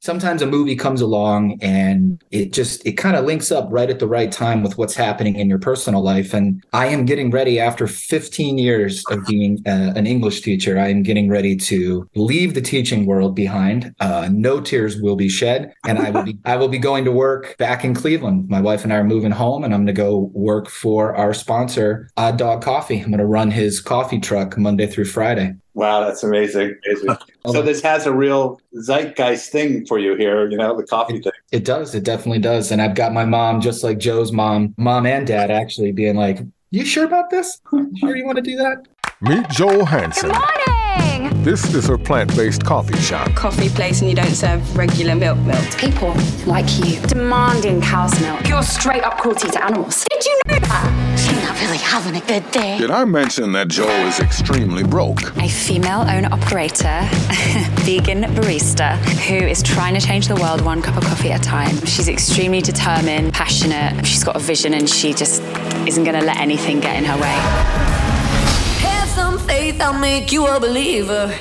sometimes a movie comes along and it just it kind of links up right at the right time with what's happening in your personal life. And i am getting ready after 15 years of being uh, an english teacher i am getting ready to leave the teaching world behind. Uh, no tears will be shed and i will be i will be going to work back in cleveland. My wife and i are moving home and i'm going to go work for our sponsor odd dog coffee. I'm going to run his coffee truck monday through friday Wow, that's amazing. amazing. so oh. this has a real zeitgeist thing for you here, you know, the coffee thing. It does. It definitely does. And I've got my mom, just like Joe's mom, mom and dad, actually being like, "You sure about this? You sure you want to do that?" Meet Joel Hansen. Good morning. This is her plant-based coffee shop. Coffee place, and you don't serve regular milk. Milk. People like you demanding cow's milk. You're straight up cruelty to animals. Did you know that? She's not really having a good day. Did I mention that Joel is extremely broke? A female owner operator, vegan barista, who is trying to change the world one cup of coffee at a time. She's extremely determined, passionate. She's got a vision, and she just isn't going to let anything get in her way. Have some faith, I'll make you a believer.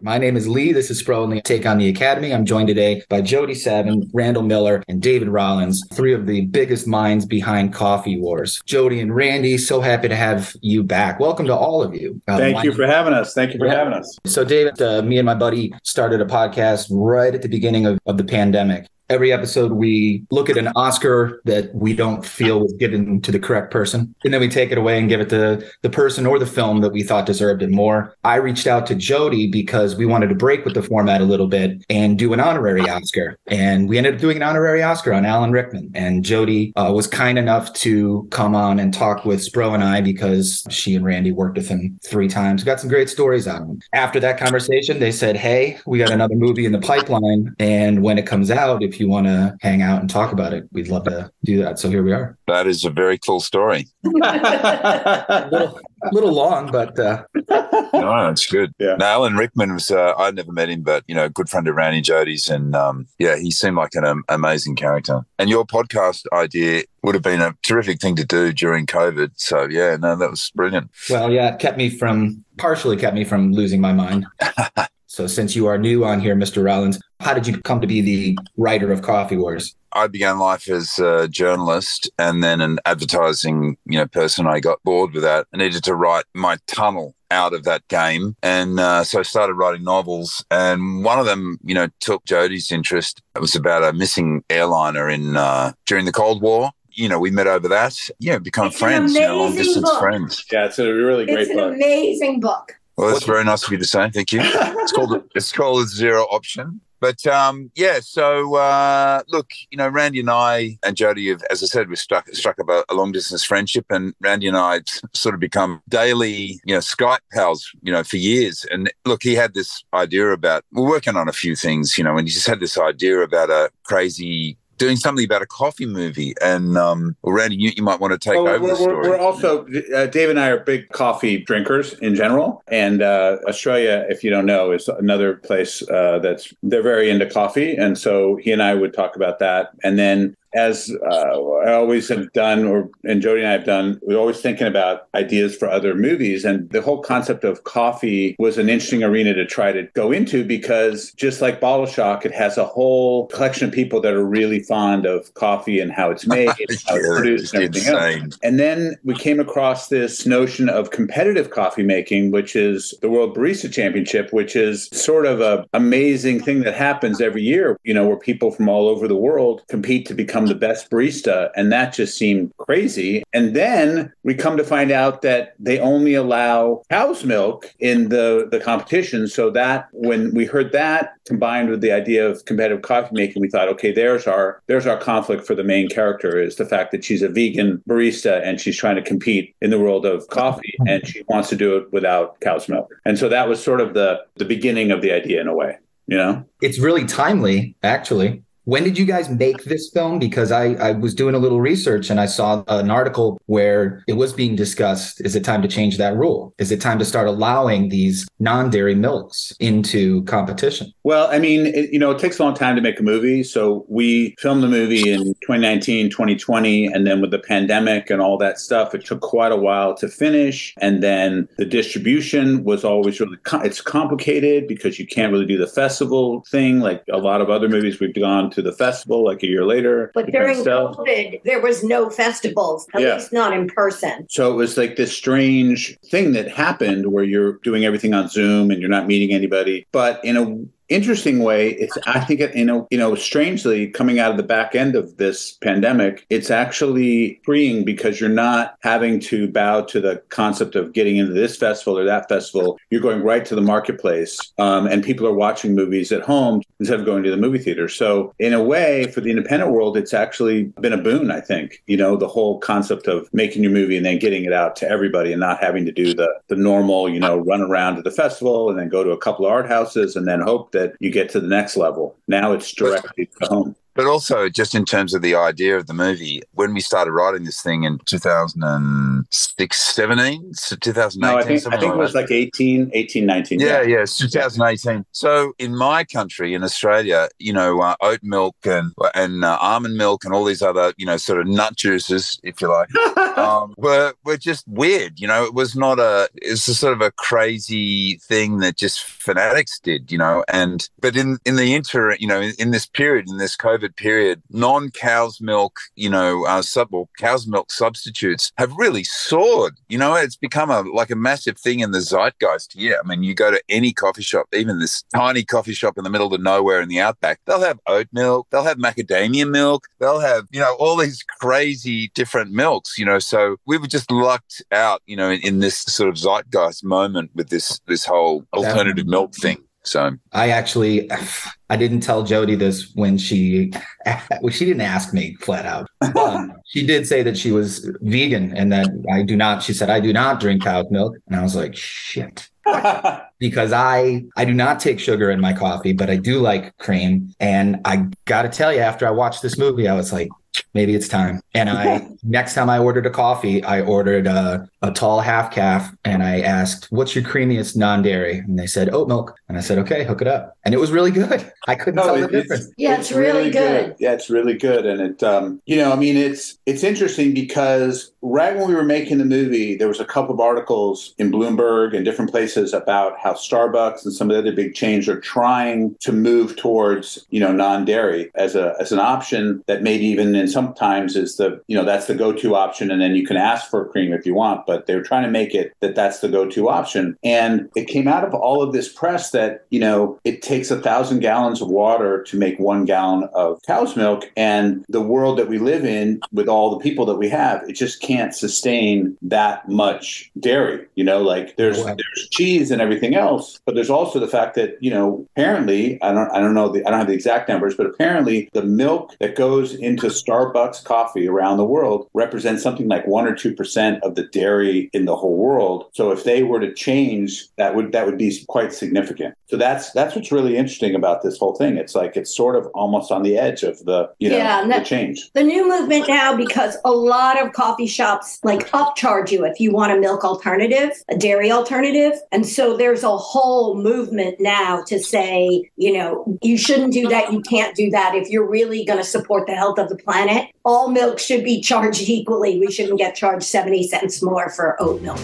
My name is Lee. This is Spro and the Take on the Academy. I'm joined today by Jody Savin, Randall Miller, and David Rollins, three of the biggest minds behind Coffee Wars. Jody and Randy, so happy to have you back. Welcome to all of you. Uh, Thank you for having us. Thank you for yeah. having us. So, David, uh, me and my buddy started a podcast right at the beginning of, of the pandemic every episode we look at an oscar that we don't feel was given to the correct person. And then we take it away and give it to the person or the film that we thought deserved it more. I reached out to jody because we wanted to break with the format a little bit and do an honorary oscar. And we ended up doing an honorary oscar on alan rickman. And jody uh, was kind enough to come on and talk with spro and i because she and randy worked with him three times. Got some great stories out of him. After that conversation they said hey we got another movie in the pipeline. And when it comes out if you want to hang out and talk about it, we'd love to do that. So here we are. That is a very cool story. a little, little long, but uh... no, it's good. Yeah. Now, Alan Rickman was, uh, I'd never met him, but, you know, a good friend of Randy Jody's. And um, yeah, he seemed like an um, amazing character. And your podcast idea would have been a terrific thing to do during COVID. So yeah, no, that was brilliant. Well, yeah, it kept me from, partially kept me from losing my mind. So, since you are new on here, Mr. Rollins, how did you come to be the writer of Coffee Wars? I began life as a journalist and then an advertising, you know, person. I got bored with that. I needed to write my tunnel out of that game. And uh, so I started writing novels. And one of them, you know, took Jody's interest. It was about a missing airliner in uh, during the Cold War you know, we met over that. Yeah, become it's friends, you know, long distance book. friends. Yeah, it's a really great it's book. It's an amazing book. Well, that's very nice of you to say. Thank you. It's called it's called a zero option. But um, yeah, so uh, look, you know, Randy and I and Jody have, as I said, we struck struck up a, a, long distance friendship, and Randy and I sort of become daily, you know, Skype pals, you know, for years. And look, he had this idea about we're working on a few things, you know, and he just had this idea about a crazy doing something about a coffee movie. And um, well, Randy, you, you might want to take over we're, the story. We're also uh, Dave and I are big coffee drinkers in general, and uh, Australia, if you don't know, is another place uh, that's they're very into coffee, and so he and I would talk about that, and then as uh, I always have done, or and Jody and I have done, we're always thinking about ideas for other movies. And the whole concept of coffee was an interesting arena to try to go into because just like Bottle Shock, it has a whole collection of people that are really fond of coffee and how it's made, and how it's produced, and everything insane. else. And then we came across this notion of competitive coffee making, which is the World Barista Championship, which is sort of a amazing thing that happens every year. You know, where people from all over the world compete to become the best barista. And that just seemed crazy. And then we come to find out that they only allow cow's milk in the, the competition. So that when we heard that combined with the idea of competitive coffee making, we thought, okay, there's our there's our conflict for the main character is the fact that she's a vegan barista and she's trying to compete in the world of coffee and she wants to do it without cow's milk. And so that was sort of the the beginning of the idea in a way, you know? It's really timely, actually When did you guys make this film? Because I, I was doing a little research and I saw an article where it was being discussed. Is it time to change that rule? Is it time to start allowing these non dairy milks into competition? Well, I mean, it, you know, it takes a long time to make a movie. So we filmed the movie in 2019, 2020. And then with the pandemic and all that stuff, it took quite a while to finish. And then the distribution was always really, it's complicated because you can't really do the festival thing like a lot of other movies we've gone to the festival like a year later. But during COVID, there was no festivals, at Yeah. least not in person. So it was like this strange thing that happened where you're doing everything on Zoom and you're not meeting anybody. But in a interesting way, it's I think it, you know you know strangely coming out of the back end of this pandemic, it's actually freeing because you're not having to bow to the concept of getting into this festival or that festival. You're going right to the marketplace, um, and people are watching movies at home instead of going to the movie theater. So in a way, for the independent world, it's actually been a boon. I think you know the whole concept of making your movie and then getting it out to everybody and not having to do the the normal you know run around to the festival and then go to a couple of art houses and then hope that you get to the next level. Now it's directly to home. But also, just in terms of the idea of the movie, when we started writing this thing in 2006, 17, so 2018, No, I think I think it was like 18, 18, 19. Yeah, yeah, it's 2018. So in my country, in Australia, you know, uh, oat milk and and uh, almond milk and all these other, you know, sort of nut juices, if you like, um, were were just weird. You know, it was not a it's a sort of a crazy thing that just fanatics did. You know, and but in in the inter, you know, in, in this period, in this COVID period, non cow's milk, you know, uh, sub or cow's milk substitutes have really soared. You know, it's become a like a massive thing in the zeitgeist here. I mean, you go to any coffee shop, even this tiny coffee shop in the middle of nowhere in the outback, they'll have oat milk, they'll have macadamia milk, they'll have, you know, all these crazy different milks, you know. So we were just lucked out, you know, in, in this sort of zeitgeist moment with this this whole alternative milk thing. So I actually, I didn't tell Jody this when she, well, she didn't ask me flat out. But um, she did say that she was vegan and that I do not. She said I do not drink cow's milk, and I was like, shit. because I I do not take sugar in my coffee, but I do like cream. And I got to tell you, after I watched this movie, I was like, maybe it's time. And I next time I ordered a coffee, I ordered a, a tall half caf, and I asked, "What's your creamiest non-dairy?" And they said oat milk, and I said, "Okay, hook it up." And it was really good. I couldn't tell the it- it's- difference. Yeah, it's really good. Yeah, it's really good, and it, um, you know, I mean, it's it's interesting because right when we were making the movie, there was a couple of articles in Bloomberg and different places about how Starbucks and some of the other big chains are trying to move towards, you know, non-dairy as a as an option that maybe even in sometimes is the, you know, that's the go-to option, and then you can ask for cream if you want, but they're trying to make it that that's the go-to option, and it came out of all of this press that you know it takes a thousand gallons of water to make one gallon of cow's milk, and the world that we live in with all the people that we have, it just can't sustain that much dairy. You know, like there's Wow. there's cheese and everything else, but there's also the fact that you know apparently I don't I don't know the I don't have the exact numbers, but apparently the milk that goes into Starbucks coffee around the world represents something like one or two percent of the dairy in the whole world. So if they were to change, that would that would be quite significant. So that's that's what's really interesting about this whole thing. It's like it's sort of almost on the edge of the you know Yeah, the that- change. The new movement now, because a lot of coffee shops like upcharge you if you want a milk alternative, a dairy alternative. And so there's a whole movement now to say, you know, you shouldn't do that. You can't do that. If you're really going to support the health of the planet, all milk should be charged equally. We shouldn't get charged 70 cents more for oat milk.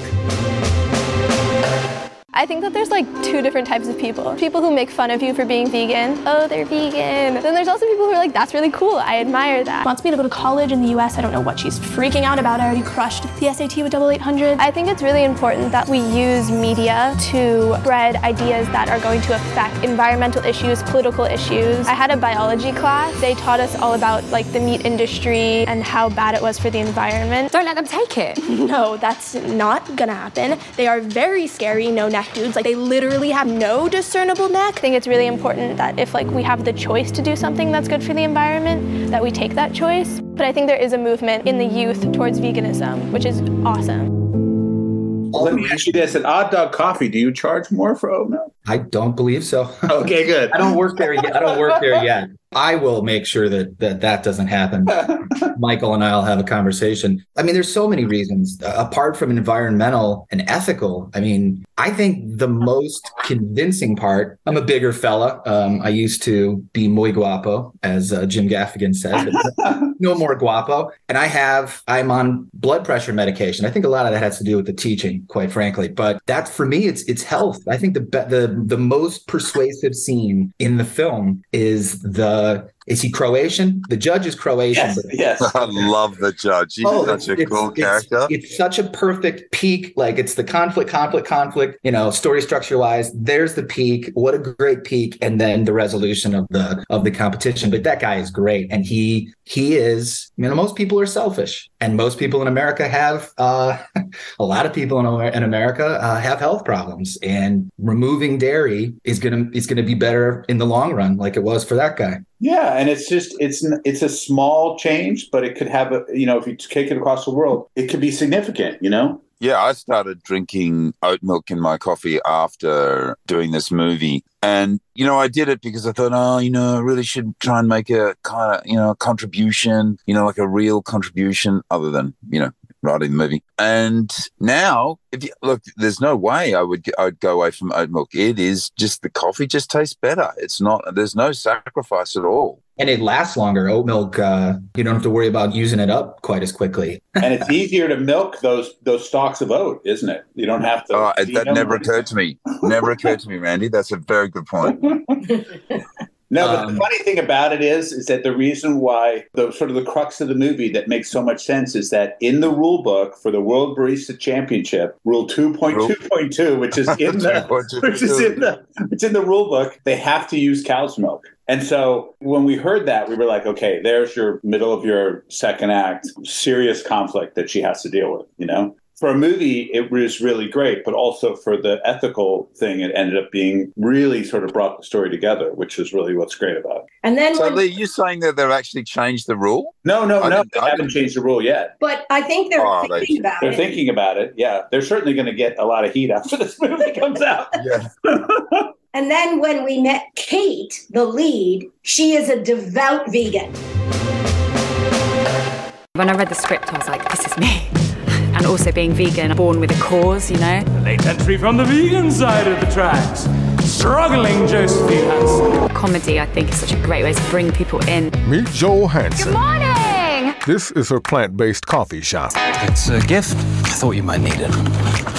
I think that there's like two different types of people. People who make fun of you for being vegan. Oh, they're vegan. Then there's also people who are like, that's really cool. I admire that. Wants me to go to college in the US. I don't know what she's freaking out about. I already crushed the SAT with double 800. I think it's really important that we use media to spread ideas that are going to affect environmental issues, political issues. I had a biology class. They taught us all about like the meat industry and how bad it was for the environment. Don't let them take it. No, that's not gonna happen. They are very scary, no neck dudes. Like they literally have no discernible neck. I think it's really important that if like we have the choice to do something that's good for the environment, that we take that choice. But I think there is a movement in the youth towards veganism, which is awesome. Let me ask you this: at Odd Dog Coffee, do you charge more for oat milk? I don't believe so. Okay, good. I don't work there yet. I don't work there yet. I will make sure that that, that doesn't happen. Michael and I'll have a conversation. I mean, there's so many reasons uh, apart from environmental and ethical. I mean, I think the most convincing part. I'm a bigger fella. Um, I used to be muy guapo, as uh, Jim Gaffigan said. no more guapo. And I have. I'm on blood pressure medication. I think a lot of that has to do with the teaching, quite frankly. But that for me, it's it's health. I think the the the most persuasive scene in the film is the is he Croatian? The judge is Croatian. Yes, yes. I love the judge. He's Oh, such a it's- cool it's- character. It's such a perfect peak. Like it's the conflict, conflict, conflict. You know, story structure wise, there's the peak. What a great peak, and then the resolution of the of the competition. But that guy is great, and he he is. You know, most people are selfish, and most people in America have. uh A lot of people in, in America uh, have health problems, and removing dairy is gonna is gonna be better in the long run, like it was for that guy. Yeah, and it's just it's it's a small change, but it could have a you know if you take it across the world, it could be significant. You know. Yeah, I started drinking oat milk in my coffee after doing this movie. And, you know, I did it because I thought, oh, you know, I really should try and make a kind of, you know, contribution, you know, like a real contribution other than, you know, writing the movie. And now, if you look, there's no way I would I'd go away from oat milk. It is just the coffee just tastes better. It's not, there's no sacrifice at all. And it lasts longer. Oat milk, uh, you don't have to worry about using it up quite as quickly. and it's easier to milk those those stalks of oat, isn't it? You don't have to. Oh, that never occurred to me. Never occurred to me, Randy. That's a very good point. No, but Um, the funny thing about it is, is that the reason why the sort of the crux of the movie that makes so much sense is that in the rule book for the World Barista Championship, Rule two point two point two, which is in the 2.2.2. which is in the it's in the rule book, they have to use cow's milk. And so when we heard that, we were like, okay, there's your middle of your second act, serious conflict that she has to deal with, you know? For a movie, it was really great, but also for the ethical thing, it ended up being really sort of brought the story together, which is really what's great about it. And then, So, when, Lee, you saying that they've actually changed the rule? No, no, I no, they I haven't changed the rule yet. but I think they're Oh, they- thinking about They're it. thinking about it. Yeah, they're certainly going to get a lot of heat after this movie comes out. Yeah. And then when we met Kate, the lead, she is a devout vegan. When I read the script, I was like, this is me. And also being vegan, born with a cause, you know? Late entry from the vegan side of the tracks. Struggling Josephine Hansen. Comedy, I think, is such a great way to bring people in. Meet Joel Hansen. Good morning! This is her plant based coffee shop. It's a gift. I thought you might need it.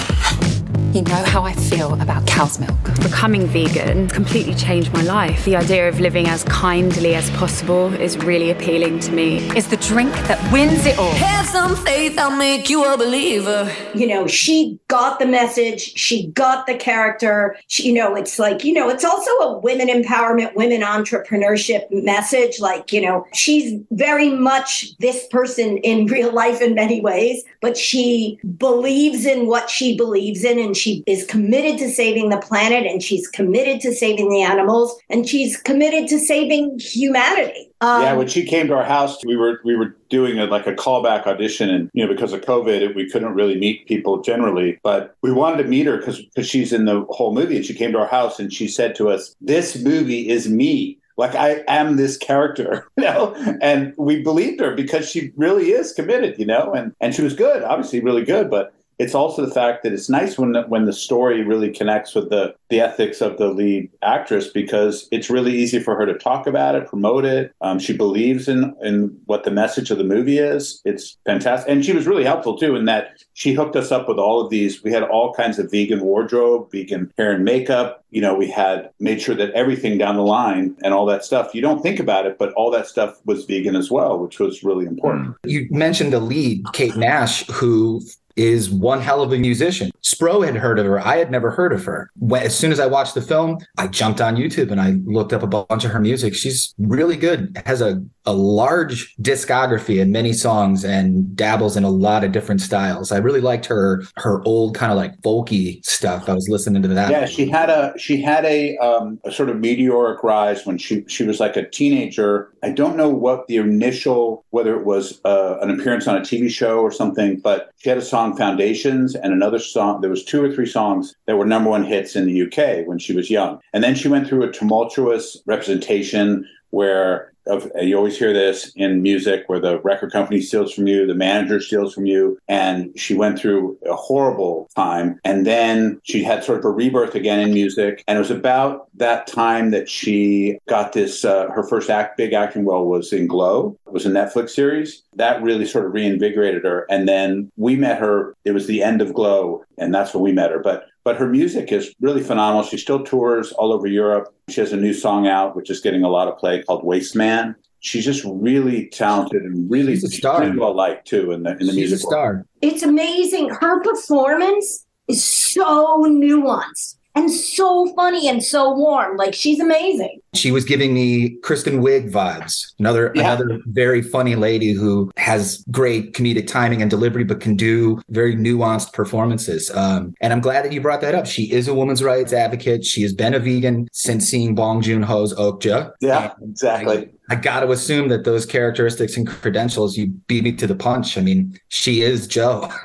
You know how I feel about cow's milk. Becoming vegan completely changed my life. The idea of living as kindly as possible is really appealing to me. It's the drink that wins it all. Have some faith, I'll make you a believer. You know, she got the message, she got the character. She, you know, it's like, you know, it's also a women empowerment, women entrepreneurship message. Like, you know, she's very much this person in real life in many ways, but she believes in what she believes in and she is committed to saving the planet and she's committed to saving the animals and she's committed to saving humanity. Um, yeah, when she came to our house, we were we were doing a, like a callback audition, and you know because of COVID, we couldn't really meet people generally. But we wanted to meet her because because she's in the whole movie, and she came to our house and she said to us, "This movie is me." Like I am this character, you know, and we believed her because she really is committed, you know, and and she was good, obviously really good, but it's also the fact that it's nice when the, when the story really connects with the the ethics of the lead actress because it's really easy for her to talk about it, promote it. Um, she believes in in what the message of the movie is. It's fantastic, and she was really helpful too in that she hooked us up with all of these. We had all kinds of vegan wardrobe, vegan hair and makeup. You know, we had made sure that everything down the line and all that stuff. You don't think about it, but all that stuff was vegan as well, which was really important. You mentioned the lead, Kate Nash, who is one hell of a musician. Spro had heard of her. I had never heard of her. When, as soon as I watched the film, I jumped on YouTube and I looked up a bunch of her music. She's really good, has a a large discography and many songs and dabbles in a lot of different styles. I really liked her her old kind of like folky stuff. I was listening to that. Yeah, she had a she had a, um, a sort of meteoric rise when she she was like a teenager. I don't know what the initial whether it was uh, an appearance on a TV show or something, but she had a song Foundations and another song. There was two or three songs that were number one hits in the UK when she was young, and then she went through a tumultuous representation where of you always hear this in music where the record company steals from you, the manager steals from you, and she went through a horrible time. And then she had sort of a rebirth again in music. And it was about that time that she got this. Uh, her first act, big acting role was in Glow. It was a Netflix series that really sort of reinvigorated her. And then we met her. It was the end of Glow, and that's when we met her. But but her music is really phenomenal. She still tours all over Europe. She has a new song out, which is getting a lot of play called Waste Man. She's just really talented and really She's a star. well liked too in the in the She's a music. world. star. It's amazing. Her performance is so nuanced and so funny and so warm. Like she's amazing. She was giving me Kristen Wiig vibes. Another Yeah. another very funny lady who has great comedic timing and delivery, but can do very nuanced performances. Um, and I'm glad that you brought that up. She is a women's rights advocate. She has been a vegan since seeing Bong Joon Ho's Okja. Yeah, exactly. I got to assume that those characteristics and credentials, you beat me to the punch. I mean, she is Joe.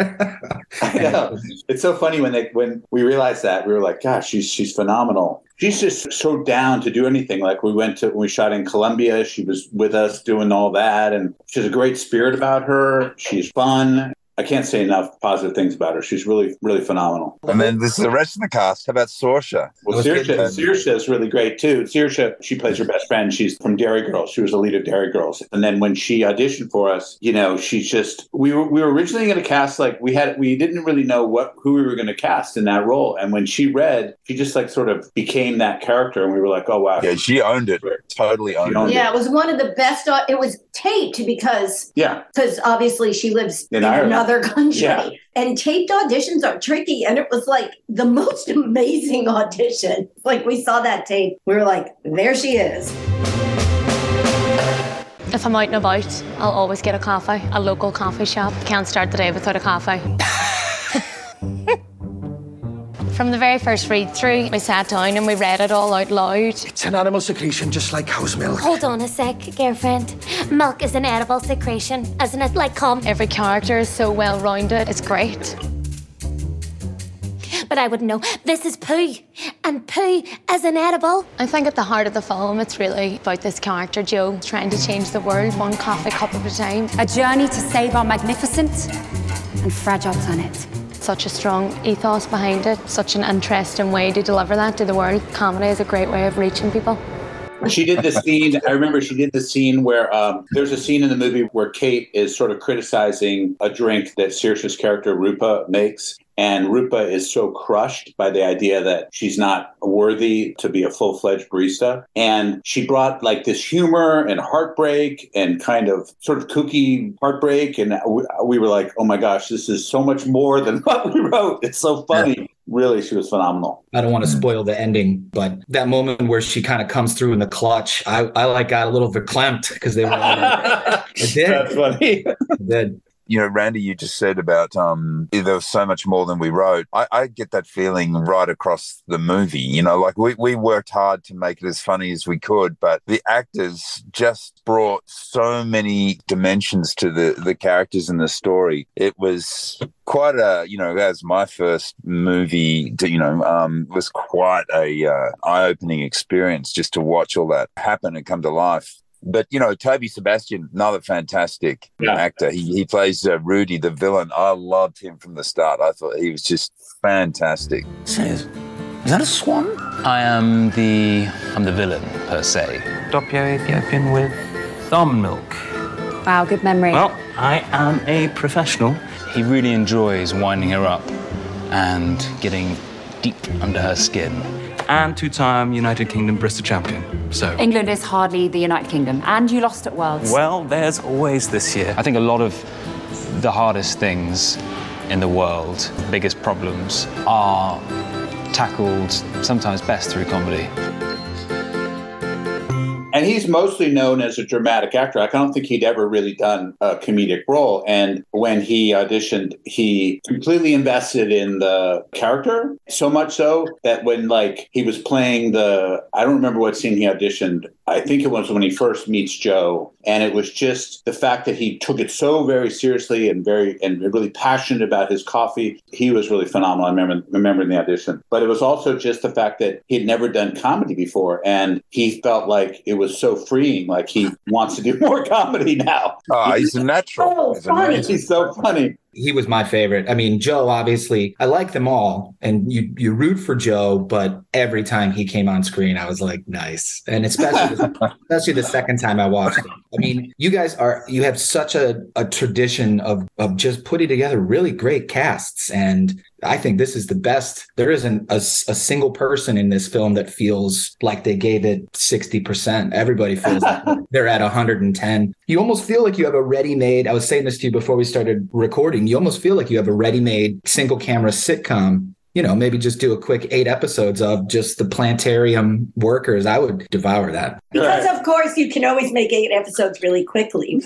I know. It's so funny when they when we realized that we were like, gosh, she's she's phenomenal. She's just so down to do anything. Like we went to when we shot in Colombia, she was with us doing all that, and she has a great spirit about her. She's fun. I can't say enough positive things about her. She's really, really phenomenal. And then there's the rest of the cast. How about Sorsha? Well, Saoirse, Saoirse is really great too. Saoirse, she plays her best friend. She's from Derry Girls. She was the lead of Derry Girls. And then when she auditioned for us, you know, she's just we were we were originally going to cast like we had we didn't really know what who we were going to cast in that role. And when she read, she just like sort of became that character, and we were like, oh wow, Yeah, she owned it. Totally owned owned it. Yeah, it was one of the best. Uh, it was taped because yeah. because obviously she lives In in, Ireland. another country. Yeah. And taped auditions are tricky. And it was like the most amazing audition. Like we saw that tape. We were like, there she is. If I'm out and about, I'll always get a coffee, a local coffee shop. Can't start the day without a coffee. From the very first read through, we sat down and we read it all out loud. It's an animal secretion, just like cow's milk. Hold on a sec, girlfriend. Milk is an edible secretion, isn't it? Like cum. Every character is so well rounded, it's great. But I wouldn't know. This is poo, and poo is an edible. I think at the heart of the film, it's really about this character, Joe, trying to change the world one coffee cup at a time. A journey to save our magnificent and fragile planet. Such a strong ethos behind it, such an interesting way to deliver that to the world. Comedy is a great way of reaching people. She did the scene. I remember she did the scene where um, there's a scene in the movie where Kate is sort of criticizing a drink that Saoirse's character Rupa makes. And Rupa is so crushed by the idea that she's not worthy to be a full fledged barista. And she brought like this humor and heartbreak and kind of sort of kooky heartbreak. And we, we were like, oh my gosh, this is so much more than what we wrote. It's so funny. Really, she was phenomenal. I don't want to mm. spoil the ending, but that moment where she kind of comes through in the clutch, I, I like got a little verklempt because they were. I did. That's funny. I did. You know, Randy, you just said about um, there was so much more than we wrote. I, I get that feeling right across the movie. You know, like we, we worked hard to make it as funny as we could, but the actors just brought so many dimensions to the, the characters in the story. It was quite a, you know, as my first movie, you know, um, was quite a uh, eye opening experience just to watch all that happen and come to life. But you know, Toby Sebastian, another fantastic Yeah. actor. He he plays uh, Rudy, the villain. I loved him from the start. I thought he was just fantastic. Says, is that a swan? I am the I'm the villain per se. Doppio Ethiopian with almond milk. Wow, good memory. Well, I am a professional. He really enjoys winding her up and getting deep under her skin. And two-time United Kingdom Barista champion. So, England is hardly the United Kingdom, and you lost at Worlds. Well, there's always this year. I think a lot of the hardest things in the world, biggest problems, are tackled sometimes best through comedy. And he's mostly known as a dramatic actor. I don't think he'd ever really done a comedic role. And when he auditioned, he completely invested in the character, so much so that when like he was playing the I don't remember what scene he auditioned. I think it was when he first meets Joe. And it was just the fact that he took it so very seriously and very and really passionate about his coffee. He was really phenomenal. I remember remembering the audition. But it was also just the fact that he'd never done comedy before and he felt like it was so freeing. Like he wants to do more comedy now. Oh, he's a natural. Oh, He's funny. natural. He's so funny. he was my favorite. I mean, Joe, obviously, I like them all, and you you root for Joe, but every time he came on screen, I was like, nice, and especially especially the second time I watched it. I mean, you guys are you have such a a tradition of of just putting together really great casts, and I think this is the best. There isn't a single person in this film that feels like they gave it sixty percent. Everybody feels like they're at 110. You almost feel like you have a ready-made. I was saying this to you before we started recording. You almost feel like you have a ready-made single camera sitcom. You know, maybe just do a quick eight episodes of just the plantarium workers. I would devour that. Because of course you can always make eight episodes really quickly.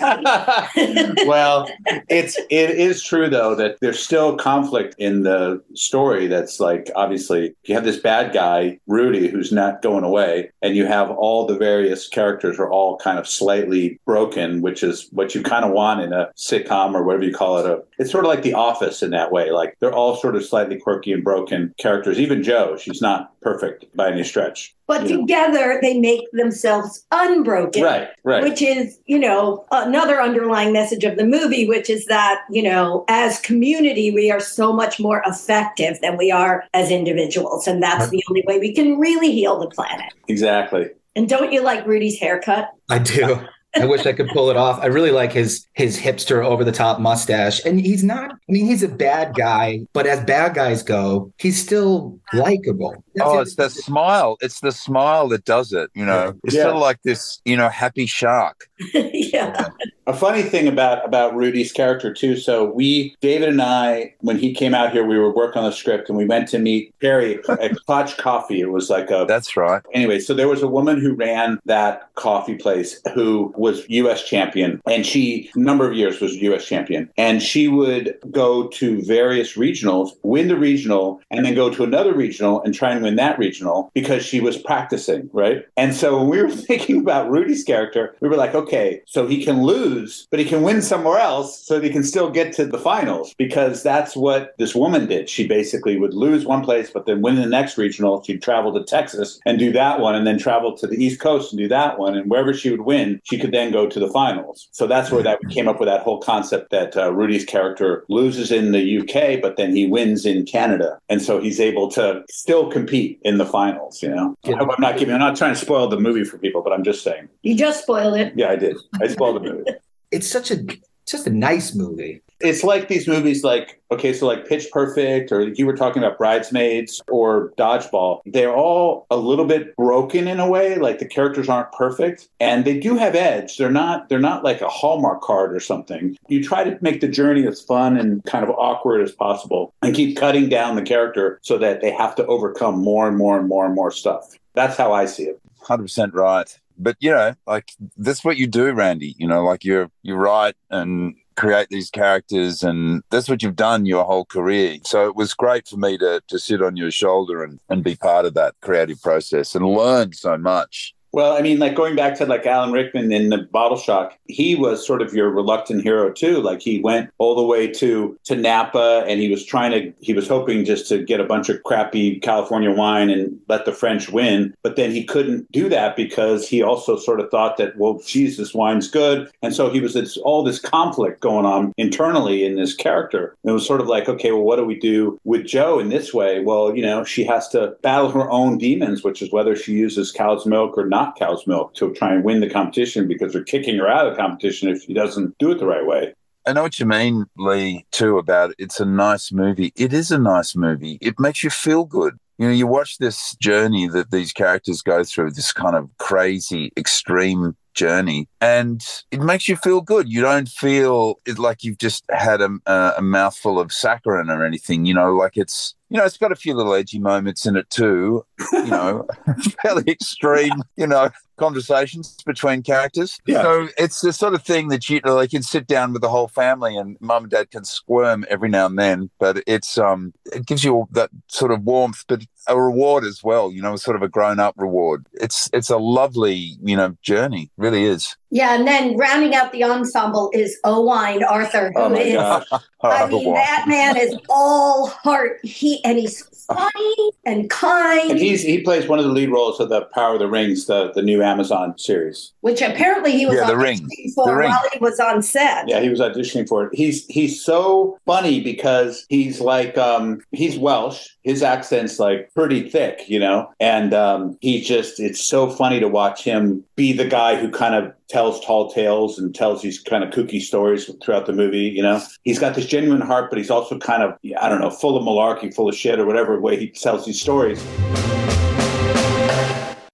well, it's it is true though that there's still conflict in the story. That's like obviously you have this bad guy Rudy who's not going away, and you have all the various characters are all kind of slightly broken, which is what you kind of want in a sitcom or whatever you call it. A, it's sort of like The Office in that way. Like they're all sort of slightly quirky and broken characters. Even Joe, she's not perfect by any stretch. But you know? together they make themselves unbroken. Right, right. Which is, you know, another underlying message of the movie, which is that, you know, as community, we are so much more effective than we are as individuals. And that's the only way we can really heal the planet. Exactly. And don't you like Rudy's haircut? I do. I wish I could pull it off. I really like his his hipster over the top mustache. And he's not I mean he's a bad guy, but as bad guys go, he's still likable. That's Oh, it. it's the smile. It's the smile that does it. You know, it's Yeah. sort of like this, you know, happy shark. yeah. A funny thing about about Rudy's character too. So we, David and I, when he came out here, we were working on the script, and we went to meet Perry at Klatch Coffee. It was like a That's right. anyway. So there was a woman who ran that coffee place who was U.S. champion, and she a number of years was U.S. champion, and she would go to various regionals, win the regional, and then go to another regional and try and win that regional because she was practicing, right? And so when we were thinking about Rudy's character, we were like, okay, so he can lose, but he can win somewhere else so that he can still get to the finals because that's what this woman did. She basically would lose one place, but then win the next regional. She'd travel to Texas and do that one, and then travel to the East Coast and do that one. And wherever she would win, she could then go to the finals. So that's where that came up with that whole concept that uh, Rudy's character loses in the UK, but then he wins in Canada, and so he's able to still compete in the finals. You know, I hope I'm not giving. I'm not trying to spoil the movie for people, but I'm just saying. You just spoiled it. Yeah, I did. I spoiled the movie. it's such a just a nice movie. It's like these movies, like okay, so like Pitch Perfect, or you were talking about Bridesmaids or Dodgeball. They're all a little bit broken in a way. Like the characters aren't perfect, and they do have edge. They're not. They're not like a Hallmark card or something. You try to make the journey as fun and kind of awkward as possible, and keep cutting down the character so that they have to overcome more and more and more and more stuff. That's how I see it. Hundred percent right. But you know, like that's what you do, Randy. You know, like you're you write and create these characters and that's what you've done your whole career. So it was great for me to to sit on your shoulder and, and be part of that creative process and learn so much. Well, I mean, like going back to like Alan Rickman in the Bottle Shock, he was sort of your reluctant hero too. Like he went all the way to to Napa, and he was trying to, he was hoping just to get a bunch of crappy California wine and let the French win. But then he couldn't do that because he also sort of thought that, well, geez, this wine's good, and so he was this, all this conflict going on internally in this character. And it was sort of like, okay, well, what do we do with Joe in this way? Well, you know, she has to battle her own demons, which is whether she uses cow's milk or not cow's milk to try and win the competition because they're kicking her out of the competition if she doesn't do it the right way. I know what you mean, Lee, too, about it. it's a nice movie. It is a nice movie. It makes you feel good. You know, you watch this journey that these characters go through, this kind of crazy, extreme journey, and it makes you feel good. You don't feel like you've just had a, a mouthful of saccharin or anything. You know, like it's you know, it's got a few little edgy moments in it too. You know, fairly extreme. You know, conversations between characters. Yeah. So it's the sort of thing that you know, they can sit down with the whole family and mum and dad can squirm every now and then, but it's um it gives you all that sort of warmth, but a reward as well, you know, sort of a grown up reward. It's it's a lovely, you know, journey. Really is. Yeah, and then rounding out the ensemble is Owain Arthur, who Oh my is- gosh. I mean, that man is all heart. He and he's funny and kind. And he's he plays one of the lead roles of the Power of the Rings, the the new Amazon series. which apparently he was Yeah, The on Ring. for The Ring. while he was on set. Yeah, he was auditioning for it. He's he's so funny because he's like um he's Welsh. His accent's like pretty thick, you know, and um he just it's so funny to watch him be the guy who kind of tells tall tales and tells these kind of kooky stories throughout the movie. You know, he's got this genuine heart, but he's also kind of I don't know, full of malarkey, full of shit, or whatever way he tells these stories.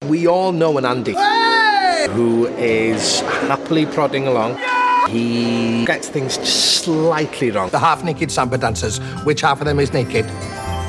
We all know an Andy who is happily prodding along. He gets things slightly wrong. The half naked samba dancers, which half of them is naked?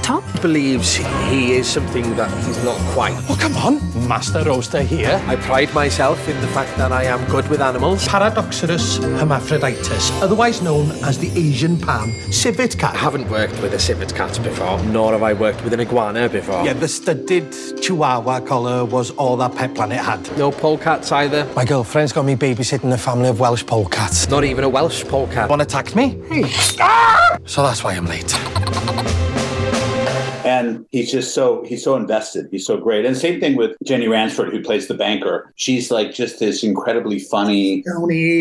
Top believes he is something that he's not quite. Oh, come on. Master Roaster here. I pride myself in the fact that I am good with animals. Paradoxurus hermaphroditus, otherwise known as the Asian palm civet cat. I haven't worked with a civet cat before, nor have I worked with an iguana before. Yeah, the studded chihuahua collar was all that Pet Planet had. No polecats either. My girlfriend's got me babysitting a family of Welsh polecats. Not even a Welsh polecat. One attacked me. Hey! So that's why I'm late. And he's just so he's so invested he's so great and same thing with Jenny Rainsford who plays the banker she's like just this incredibly funny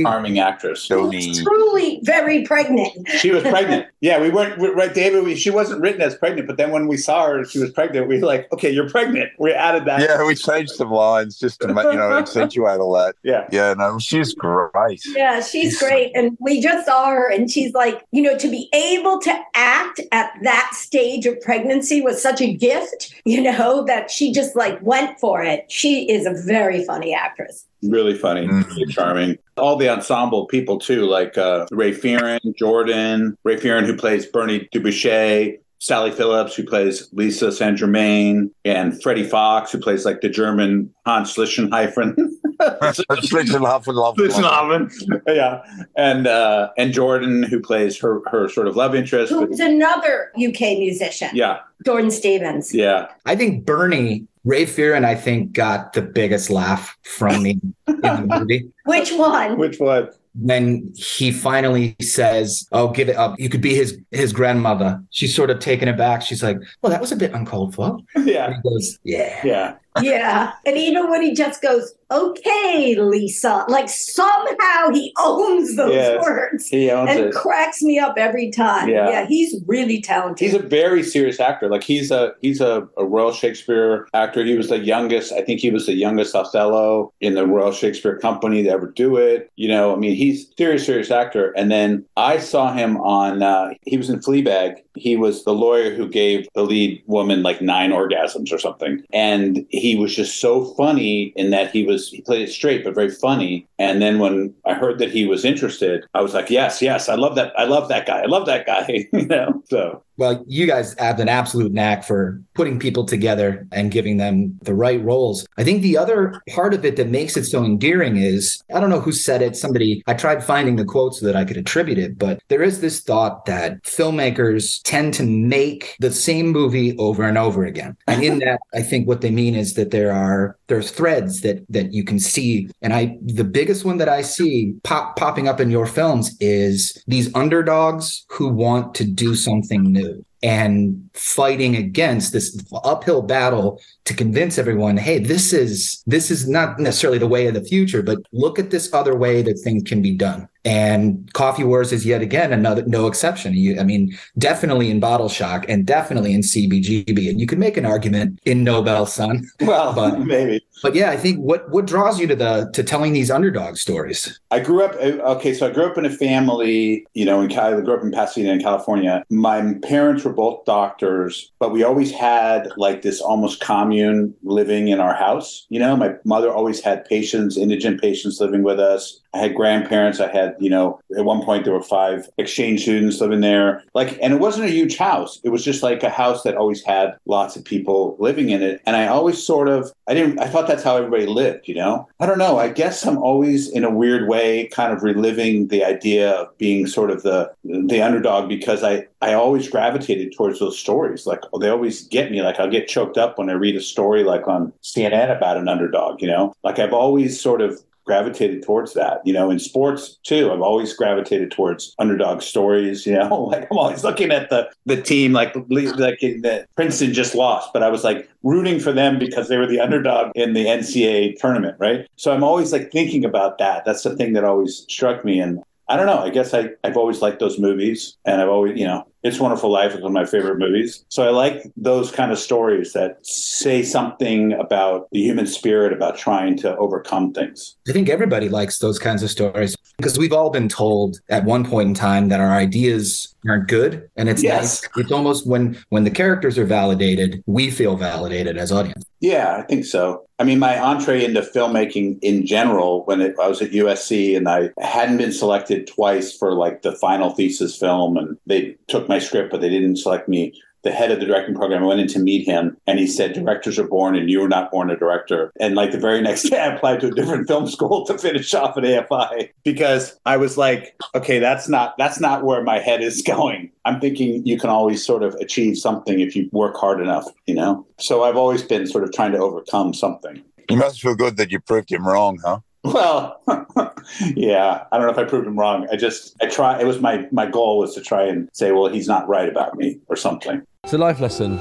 charming actress She's Truly very pregnant. she was pregnant yeah we weren't we- right david we, she wasn't written as pregnant but then when we saw her she was pregnant we were like okay you're pregnant we added that Yeah, we changed some lines just to ma- you know accentuate all that. Yeah, yeah. No, she's great. Yeah, she's great. And we just saw her, and she's like, you know, to be able to act at that stage of pregnancy was such a gift, you know, that she just like went for it. She is a very funny actress. really funny really charming all the ensemble people too like uh, ray Fearon, jordan ray Fearon, who plays bernie dubuchet Sally Phillips, who plays Lisa Saint Germain, and Freddie Fox, who plays like the German Hans Schlichenheifen. Schlichenhafen, Schlichenhafen, yeah, and uh, and Jordan, who plays her her sort of love interest. but- Who's another UK musician, yeah, Jordan Stephens. yeah. I think Bernie, Ray Fearon, I think got the biggest laugh from me in the movie. Which one? Which one? When he finally says, "Oh, give it up. You could be his his grandmother." She's sort of taken aback. She's like, "Well, that was a bit uncalled for." Yeah. And he goes, "Yeah." Yeah. Yeah. And even when he just goes, okay, Lisa, like somehow he owns those Yes, words he owns and it. cracks me up every time. Yeah. Yeah. he's really talented. He's a very serious actor. Like he's a he's a, a Royal Shakespeare actor. He was the youngest. I think he was the youngest Othello in the Royal Shakespeare Company to ever do it. You know, I mean, he's serious, serious actor. And then I saw him on. Uh, he was in Fleabag. He was the lawyer who gave the lead woman like nine orgasms or something. And he was just so funny in that he was he played it straight but very funny. And then when I heard that he was interested, I was like, yes, yes, I love that. I love that guy. I love that guy. you know, so. Well, you guys have an absolute knack for putting people together and giving them the right roles. I think the other part of it that makes it so endearing is I don't know who said it. Somebody, I tried finding the quote so that I could attribute it, but there is this thought that filmmakers tend to make the same movie over and over again. And in that, I think what they mean is that there are there's threads that that you can see. And I the biggest one that I see pop popping up in your films is these underdogs who want to do something new and fighting against this uphill battle to convince everyone hey this is this is not necessarily the way of the future but look at this other way that things can be done. And coffee wars is yet again another no exception. You, i mean definitely in bottle shock and definitely in cbgb and you could make an argument in nobel son. Well, but maybe. But yeah i think what what draws you to the to telling these underdog stories I grew up. uh, Okay, so I grew up in a family. You know, in I grew up in Pasadena, in California. My parents were both doctors, but we always had like this almost commune living in our house. You know, my mother always had patients, indigent patients, living with us. I had grandparents. I had, you know, at one point there were five exchange students living there. Like, and it wasn't a huge house. It was just like a house that always had lots of people living in it. And I always sort of, I didn't, I thought that's how everybody lived, you know? I don't know. I guess I'm always in a weird way kind of reliving the idea of being sort of the the underdog because I I always gravitated towards those stories. Like they always get me. Like I'll get choked up when I read a story like on CNN about an underdog, you know? Like I've always sort of gravitated towards that. You know, in sports too, I've always gravitated towards underdog stories. You know, like I'm always looking at the the team, like like that Princeton just lost, but I was like rooting for them because they were the underdog in the NCAA tournament, right? So I'm always like thinking about that. That's the thing that always struck me, and I don't know. I guess I, I've always liked those movies, and I've always, you know, It's Wonderful Life is one of my favorite movies. So I like those kind of stories that say something about the human spirit, about trying to overcome things. I think everybody likes those kinds of stories because we've all been told at one point in time that our ideas aren't good, and it's Yes. nice. It's almost when when the characters are validated, we feel validated as audience. Yeah, I think so. I mean, my entree into filmmaking in general, when it, I was at USC and I hadn't been selected twice for like the final thesis film, and they took my script, but they didn't select me. The head of the directing program, I went in to meet him, and he said, "Directors are born, and you were not born a director." And like the very next day, I applied to a different film school to finish off at AFI because I was like, "Okay, that's not that's not where my head is going." I'm thinking you can always sort of achieve something if you work hard enough, you know. So I've always been sort of trying to overcome something. You must feel good that you proved him wrong, huh? Well, yeah, I don't know if I proved him wrong. I just I try. It was my my goal was to try and say, well, he's not right about me or something. It's a life lesson.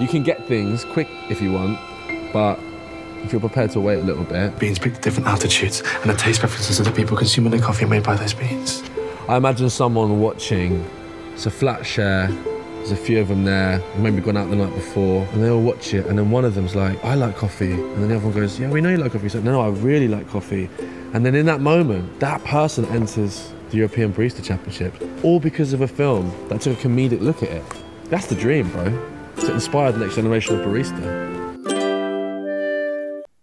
You can get things quick if you want, but if you're prepared to wait a little bit. Beans pick different altitudes and the taste preferences of the people consuming the coffee made by those beans. I imagine someone watching. It's a flat share. There's a few of them there. Maybe gone out the night before, and they all watch it. And then one of them's like, "I like coffee," and then the other one goes, "Yeah, we know you like coffee." He's like, "No, no, I really like coffee." And then in that moment, that person enters the European Barista Championship, all because of a film that took a comedic look at it. That's the dream, bro. To inspire the next generation of barista.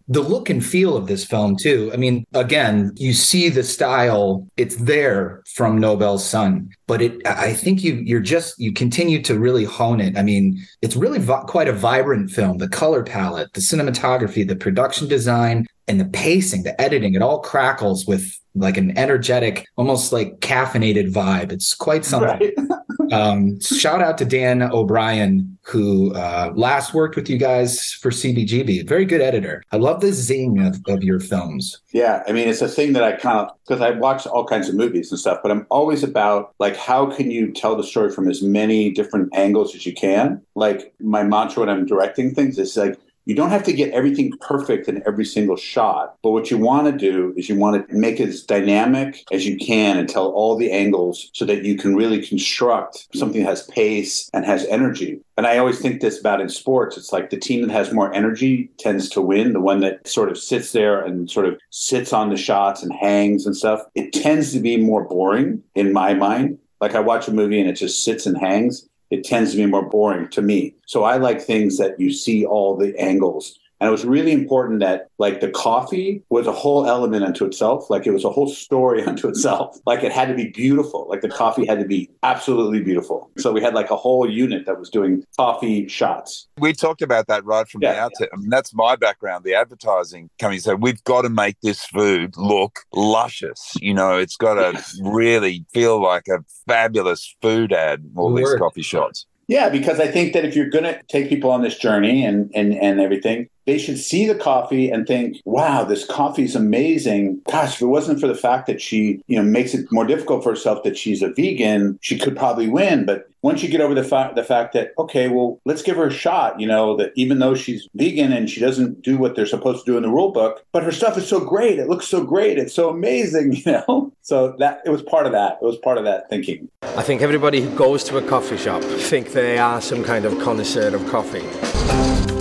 the look and feel of this film too. I mean again you see the style. It's there from Nobel Son. But it i think you you're just you continue to really hone it. I mean it's really vi- quite a vibrant film. The color palette the cinematography the production design and the pacing the editing it all crackles with like an energetic almost like caffeinated vibe. It's quite something um, shout out to Dan O'Brien, who uh, last worked with you guys for CBGB. Very good editor. I love the zing of, of your films. Yeah, I mean, it's a thing that I kind of because I watch all kinds of movies and stuff, but I'm always about like how can you tell the story from as many different angles as you can. Like my mantra when I'm directing things is like you don't have to get everything perfect in every single shot, but what you want to do is you want to make it as dynamic as you can and tell all the angles so that you can really construct something that has pace and has energy. And I always think this about in sports. It's like the team that has more energy tends to win. The one that sort of sits there and sort of sits on the shots and hangs and stuff. It tends to be more boring in my mind. Like I watch a movie and it just sits and hangs. It tends to be more boring to me. So I like things that you see all the angles. And it was really important that like the coffee was a whole element unto itself. Like it was a whole story unto itself. Like it had to be beautiful. Like the coffee had to be absolutely beautiful. So we had like a whole unit that was doing coffee shots. We talked about that right from the outset. I mean, that's my background, the advertising company. So we've got to make this food look luscious. You know, it's got to really feel like a fabulous food ad, all these coffee shots. Yeah, because I think that if you're going to take people on this journey and, and, and everything, they should see the coffee and think, wow, this coffee is amazing. Gosh, if it wasn't for the fact that she, you know, makes it more difficult for herself that she's a vegan, she could probably win. But once you get over the fact the fact that, okay, well, let's give her a shot, you know, that even though she's vegan and she doesn't do what they're supposed to do in the rule book, but her stuff is so great. It looks so great. It's so amazing, you know? So that it was part of that. It was part of that thinking. I think everybody who goes to a coffee shop think they are some kind of connoisseur of coffee.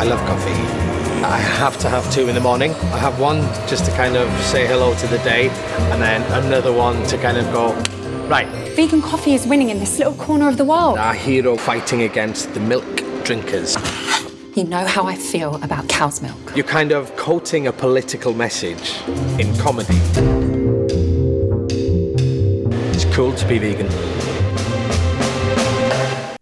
I love coffee. I have to have two in the morning. I have one just to kind of say hello to the day, and then another one to kind of go, right, Vegan coffee is winning in this little corner of the world. our hero fighting against the milk drinkers. You know how I feel about cow's milk. You're kind of quoting a political message in comedy. It's cool to be vegan.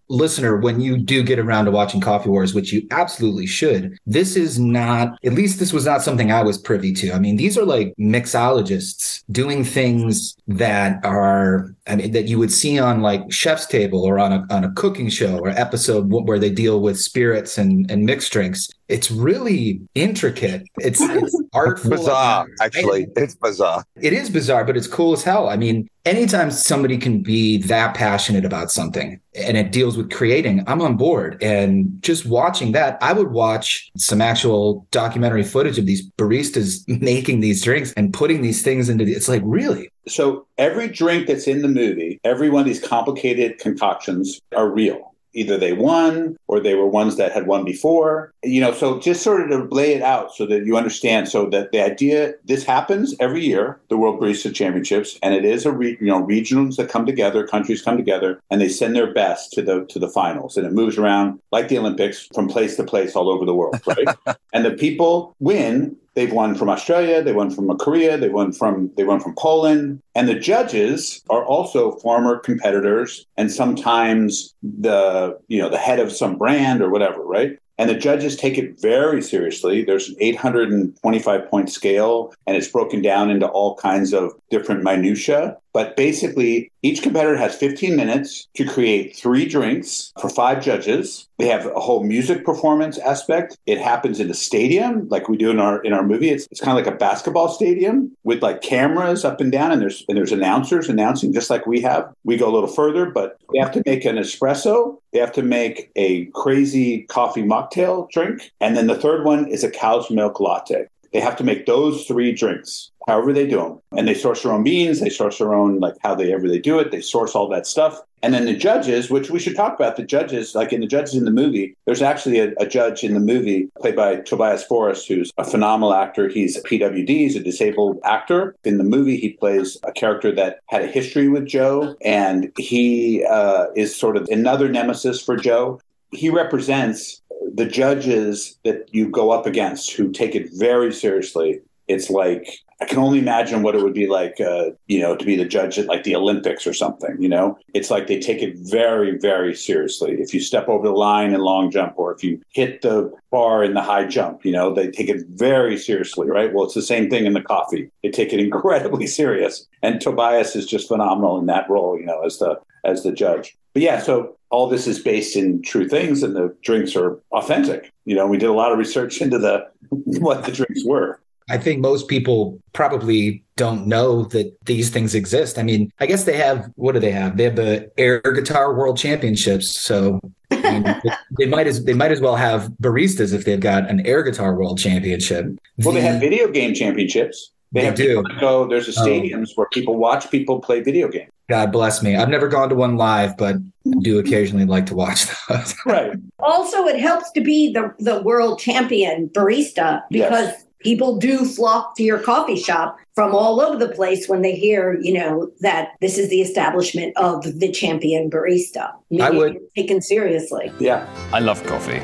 Listener, when you do get around to watching Coffee Wars, which you absolutely should, this is not, at least this was not something I was privy to. I mean, these are like mixologists doing things that are, I mean, that you would see on like Chef's Table or on a, on a cooking show or episode where they deal with spirits and, and mixed drinks. It's really intricate. It's, it's artful. bizarre, actually. It's bizarre. It is bizarre, but it's cool as hell. I mean, anytime somebody can be that passionate about something and it deals with creating, I'm on board. And just watching that, I would watch some actual documentary footage of these baristas making these drinks and putting these things into the, it's like, really? So every drink that's in the movie, every one of these complicated concoctions are real. Either they won or they were ones that had won before. You know, so just sort of to lay it out so that you understand. So that the idea this happens every year, the World Barista Championships, and it is a re, you know regions that come together, countries come together, and they send their best to the to the finals, and it moves around like the Olympics from place to place all over the world, right? and the people win They've won from Australia, they won from Korea, they won from they won from Poland, and the judges are also former competitors and sometimes the you know the head of some brand or whatever, right? And the judges take it very seriously. There's an 825 point scale, and it's broken down into all kinds of different minutia. But basically, each competitor has 15 minutes to create three drinks for five judges. They have a whole music performance aspect. It happens in a stadium, like we do in our in our movie. It's, it's kind of like a basketball stadium with like cameras up and down, and there's and there's announcers announcing just like we have. We go a little further, but they have to make an espresso. They have to make a crazy coffee mocktail drink, and then the third one is a cow's milk latte. They have to make those three drinks, however they do them. And they source their own beans, they source their own, like how they ever they do it, they source all that stuff. And then the judges, which we should talk about, the judges, like in the judges in the movie, there's actually a, a judge in the movie played by Tobias Forrest, who's a phenomenal actor. He's a PWD, he's a disabled actor. In the movie, he plays a character that had a history with Joe, and he uh, is sort of another nemesis for Joe. He represents the judges that you go up against who take it very seriously. It's like I can only imagine what it would be like, uh, you know, to be the judge at like the Olympics or something. You know, it's like they take it very, very seriously. If you step over the line in long jump, or if you hit the bar in the high jump, you know, they take it very seriously, right? Well, it's the same thing in the coffee. They take it incredibly serious, and Tobias is just phenomenal in that role, you know, as the as the judge. But yeah, so all this is based in true things, and the drinks are authentic. You know, we did a lot of research into the what the drinks were. I think most people probably don't know that these things exist. I mean, I guess they have, what do they have? They have the air guitar world championships. So I mean, they might as they might as well have baristas if they've got an air guitar world championship. Well, they have video game championships. They, They have do. go. There's a Oh. stadiums where people watch people play video games. God bless me. I've never gone to one live, but do occasionally like to watch those. Right. Also, it helps to be the, the world champion barista because people do flock to your coffee shop from all over the place when they hear, you know, that this is the establishment of the champion barista. I would- Taken seriously. Yeah. I love coffee.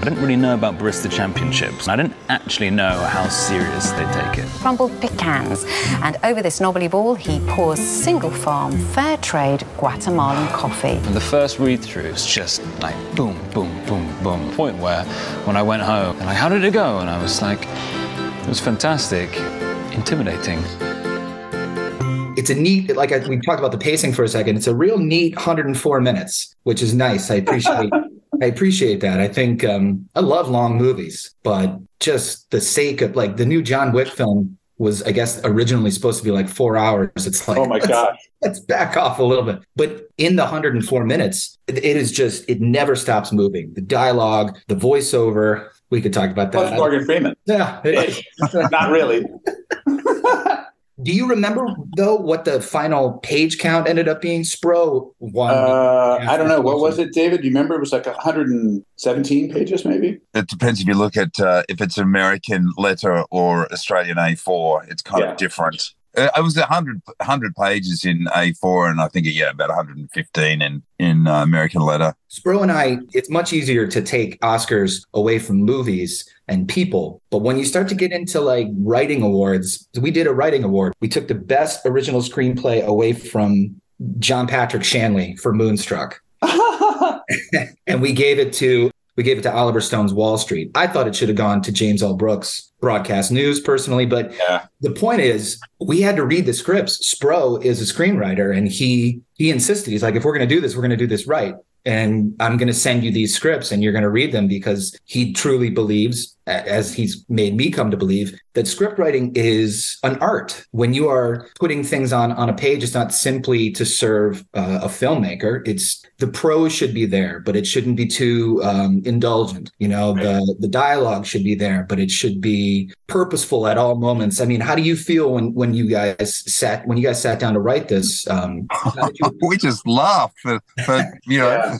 I didn't really know about barista championships. I didn't actually know how serious they take it. crumbled pecans. And over this knobbly ball, he pours single farm, fair trade Guatemalan coffee. And the first read through was just like boom, boom, boom, boom. Point where when I went home, and like, how did it go? And I was like, it was fantastic, intimidating. It's a neat, like I, we talked about the pacing for a second. It's a real neat 104 minutes, which is nice. I appreciate. I appreciate that. I think um, I love long movies, but just the sake of like the new John Wick film was, I guess, originally supposed to be like four hours. It's like, Oh my let's- gosh. let's back off a little bit. But in the 104 minutes, it, it is just, it never stops moving. The dialogue, the voiceover, we could talk about that. Plus that. Morgan Freeman. Yeah. Not really. Do you remember though what the final page count ended up being? Spro one. Uh, I don't know. What was it, David? Do you remember? It was like 117 pages, maybe. It depends if you look at uh, if it's American letter or Australian A4. It's kind Yeah. of different. Uh, I was 100, 100 pages in A4, and I think yeah, about 115 in in uh, American letter. Spro and I, it's much easier to take Oscars away from movies and people. But when you start to get into like writing awards, we did a writing award. We took the best original screenplay away from John Patrick Shanley for Moonstruck. and we gave it to we gave it to Oliver Stone's Wall Street. I thought it should have gone to James L. Brooks broadcast news personally, but yeah. the point is we had to read the scripts. Spro is a screenwriter and he he insisted, he's like, if we're gonna do this, we're gonna do this right. And I'm going to send you these scripts and you're going to read them because he truly believes, as he's made me come to believe, that script writing is an art. When you are putting things on on a page, it's not simply to serve uh, a filmmaker. It's the prose should be there, but it shouldn't be too um, indulgent. You know, right. the the dialogue should be there, but it should be purposeful at all moments. I mean, how do you feel when when you guys sat when you guys sat down to write this? Um, you- we just laughed for, for you know, Yeah.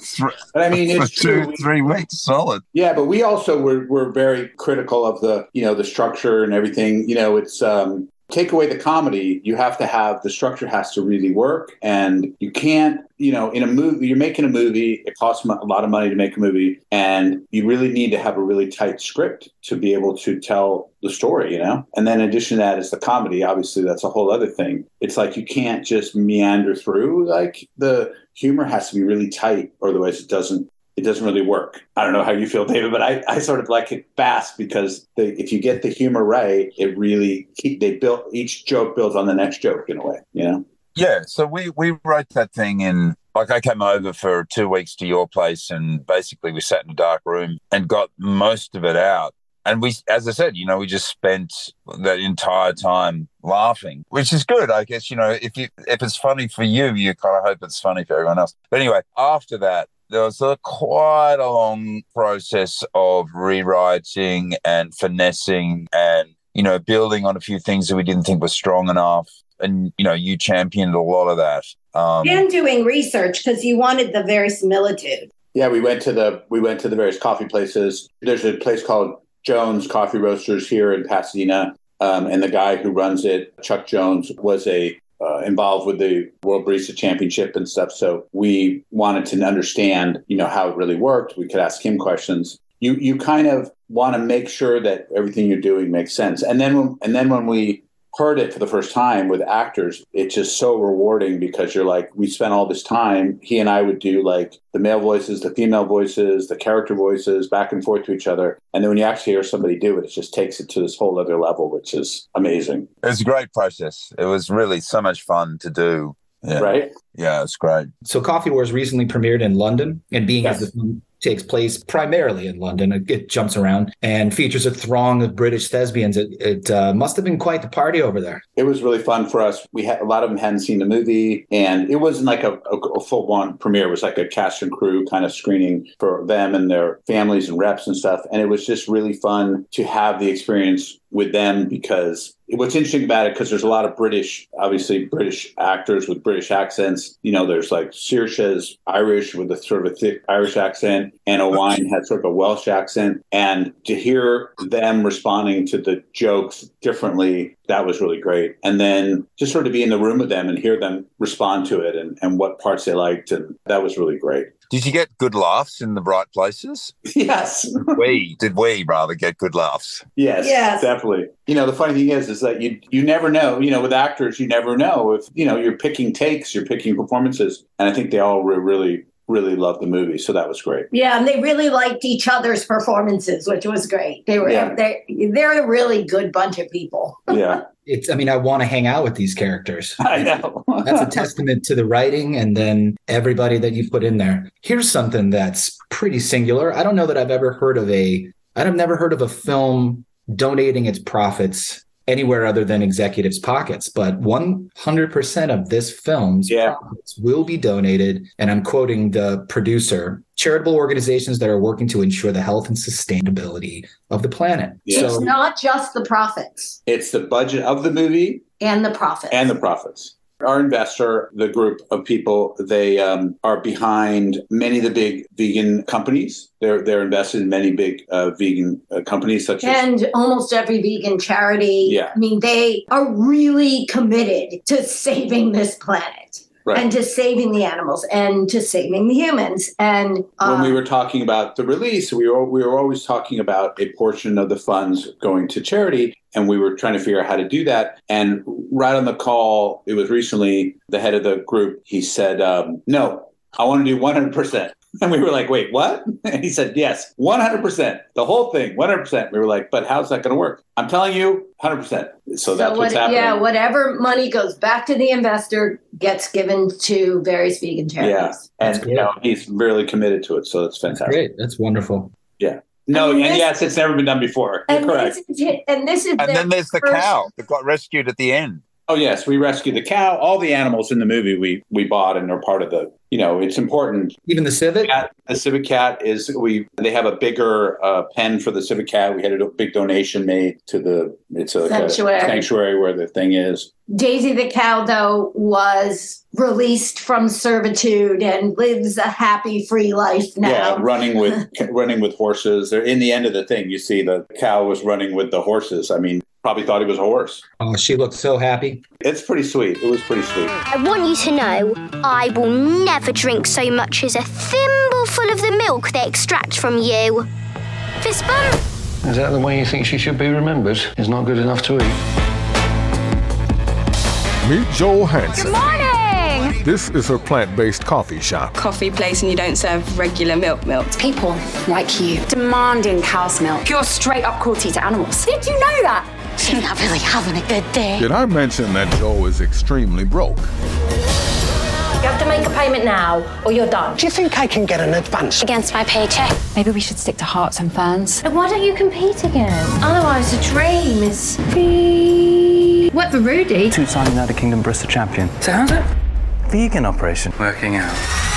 But I mean, for two true. three weeks solid. Yeah, but we also were, were very critical of the you know the structure and everything. You know, it's um, take away the comedy. You have to have the structure has to really work, and you can't. You know, in a movie, you're making a movie. It costs a lot of money to make a movie, and you really need to have a really tight script to be able to tell the story. You know, and then in addition to that is the comedy. Obviously, that's a whole other thing. It's like you can't just meander through. Like the humor has to be really tight, or otherwise it doesn't it doesn't really work. I don't know how you feel, David, but I, I sort of like it fast because the, if you get the humor right, it really they built each joke builds on the next joke in a way, you know. Yeah, so we we wrote that thing in like I came over for two weeks to your place and basically we sat in a dark room and got most of it out. And we, as I said, you know, we just spent that entire time laughing, which is good, I guess. You know, if you if it's funny for you, you kind of hope it's funny for everyone else. But anyway, after that, there was a quite a long process of rewriting and finessing and you know building on a few things that we didn't think were strong enough and you know you championed a lot of that um and doing research because you wanted the verisimilitude. Yeah, we went to the we went to the various coffee places. There's a place called Jones Coffee Roasters here in Pasadena, um, and the guy who runs it, Chuck Jones, was a uh, involved with the World Barista Championship and stuff. So we wanted to understand, you know, how it really worked. We could ask him questions. You you kind of want to make sure that everything you're doing makes sense. And then when, and then when we heard it for the first time with actors, it's just so rewarding because you're like, we spent all this time. He and I would do like the male voices, the female voices, the character voices back and forth to each other. And then when you actually hear somebody do it, it just takes it to this whole other level, which is amazing. it was a great process it was really so much fun to do yeah. Right? yeah it's great So Coffee Wars recently premiered in London, and being Yes. as the film takes place primarily in London, it, jumps around and features a throng of British thespians. It, it uh, must have been quite the party over there. It was really fun for us. We had a lot of them hadn't seen the movie, and it wasn't like a, a, a full on premiere. It was like a cast and crew kind of screening for them and their families and reps and stuff. And it was just really fun to have the experience with them because what's interesting about it because there's a lot of British, obviously British actors with British accents. You know, there's like Saoirse's Irish with a sort of a thick Irish accent, and a wine had sort of a Welsh accent. And to hear them responding to the jokes differently, that was really great. And then just sort of be in the room with them and hear them respond to it and, and what parts they liked, and that was really great. did you get good laughs in the right places Yes. we did we rather get good laughs Yes, Yes. definitely. You know, the funny thing is, is that you you never know. You know, with actors, you never know if you know you're picking takes, you're picking performances, and I think they all were really, really loved the movie, so that was great. Yeah, and they really liked each other's performances, which was great. They were Yeah. they they're a really good bunch of people. Yeah, It's, I mean, I want to hang out with these characters. I know. That's a testament to the writing and then everybody that you put in there. Here's something that's pretty singular. I don't know that I've ever heard of a, I've never heard of a film donating its profits anywhere other than executives' pockets, but 100% of this film's Yeah. profits will be donated. And I'm quoting the producer charitable organizations that are working to ensure the health and sustainability of the planet. Yeah. It's not just the profits it's the budget of the movie and the profits. and the profits. Our investor, the group of people, they um, are behind many of the big vegan companies. They're they're invested in many big uh, vegan uh, companies, such as and almost every vegan charity. Yeah. I mean, they are really committed to saving this planet Right. and to saving the animals and to saving the humans. And uh, when we were talking about the release, we were we were always talking about a portion of the funds going to charity, and we were trying to figure out how to do that. And right on the call, it was recently the head of the group. He said, um, "No, I want to do one hundred percent." And we were like, wait, what? And he said, yes, 100%. The whole thing, 100%. We were like, but how's that going to work? I'm telling you, 100%. So that's so what's happening. Yeah, whatever money goes back to the investor gets given to various vegan charities. Yeah. And you know, he's really committed to it. So it's fantastic. Great. That's wonderful. Yeah. No, I mean, and this- yes, it's never been done before. And correct. this, is, and this is And then there's the first- cow that got rescued at the end. Oh yes, we rescued the cow. All the animals in the movie we we bought and are part of the. You know, it's important. Even the civet. Cat, the civet cat is we. They have a bigger uh, pen for the civet cat. We had a big donation made to the. It's a, like a Sanctuary. sanctuary where the thing is. Daisy the cow, though, was released from servitude and lives a happy, free life now. Yeah, running with running with horses. In the end of the thing. You see the cow was running with the horses. I mean, probably thought he was a horse. Oh, she looked so happy. It's pretty sweet. It was pretty sweet. I want you to know I will never drink so much as a thimbleful of the milk they extract from you. Fist bump. Is that the way you think she should be remembered? Is not good enough to eat. Meet Joel Hanson. Good Morning! This is her plant based coffee shop. Coffee place and you don't serve regular milk milk. People like you demanding cow's milk. Pure straight up cruelty to animals. Did you know that? You're not really having a good day. Did I mention that Joe is extremely broke? You have to make a payment now or you're done. Do you think I can get an advance? Against my paycheck. Maybe we should stick to hearts and fans. ferns. Why don't you compete again? Otherwise, the dream is Free. What for Rudy? Two-time United Kingdom Barista champion. So how's it? vegan operation working out?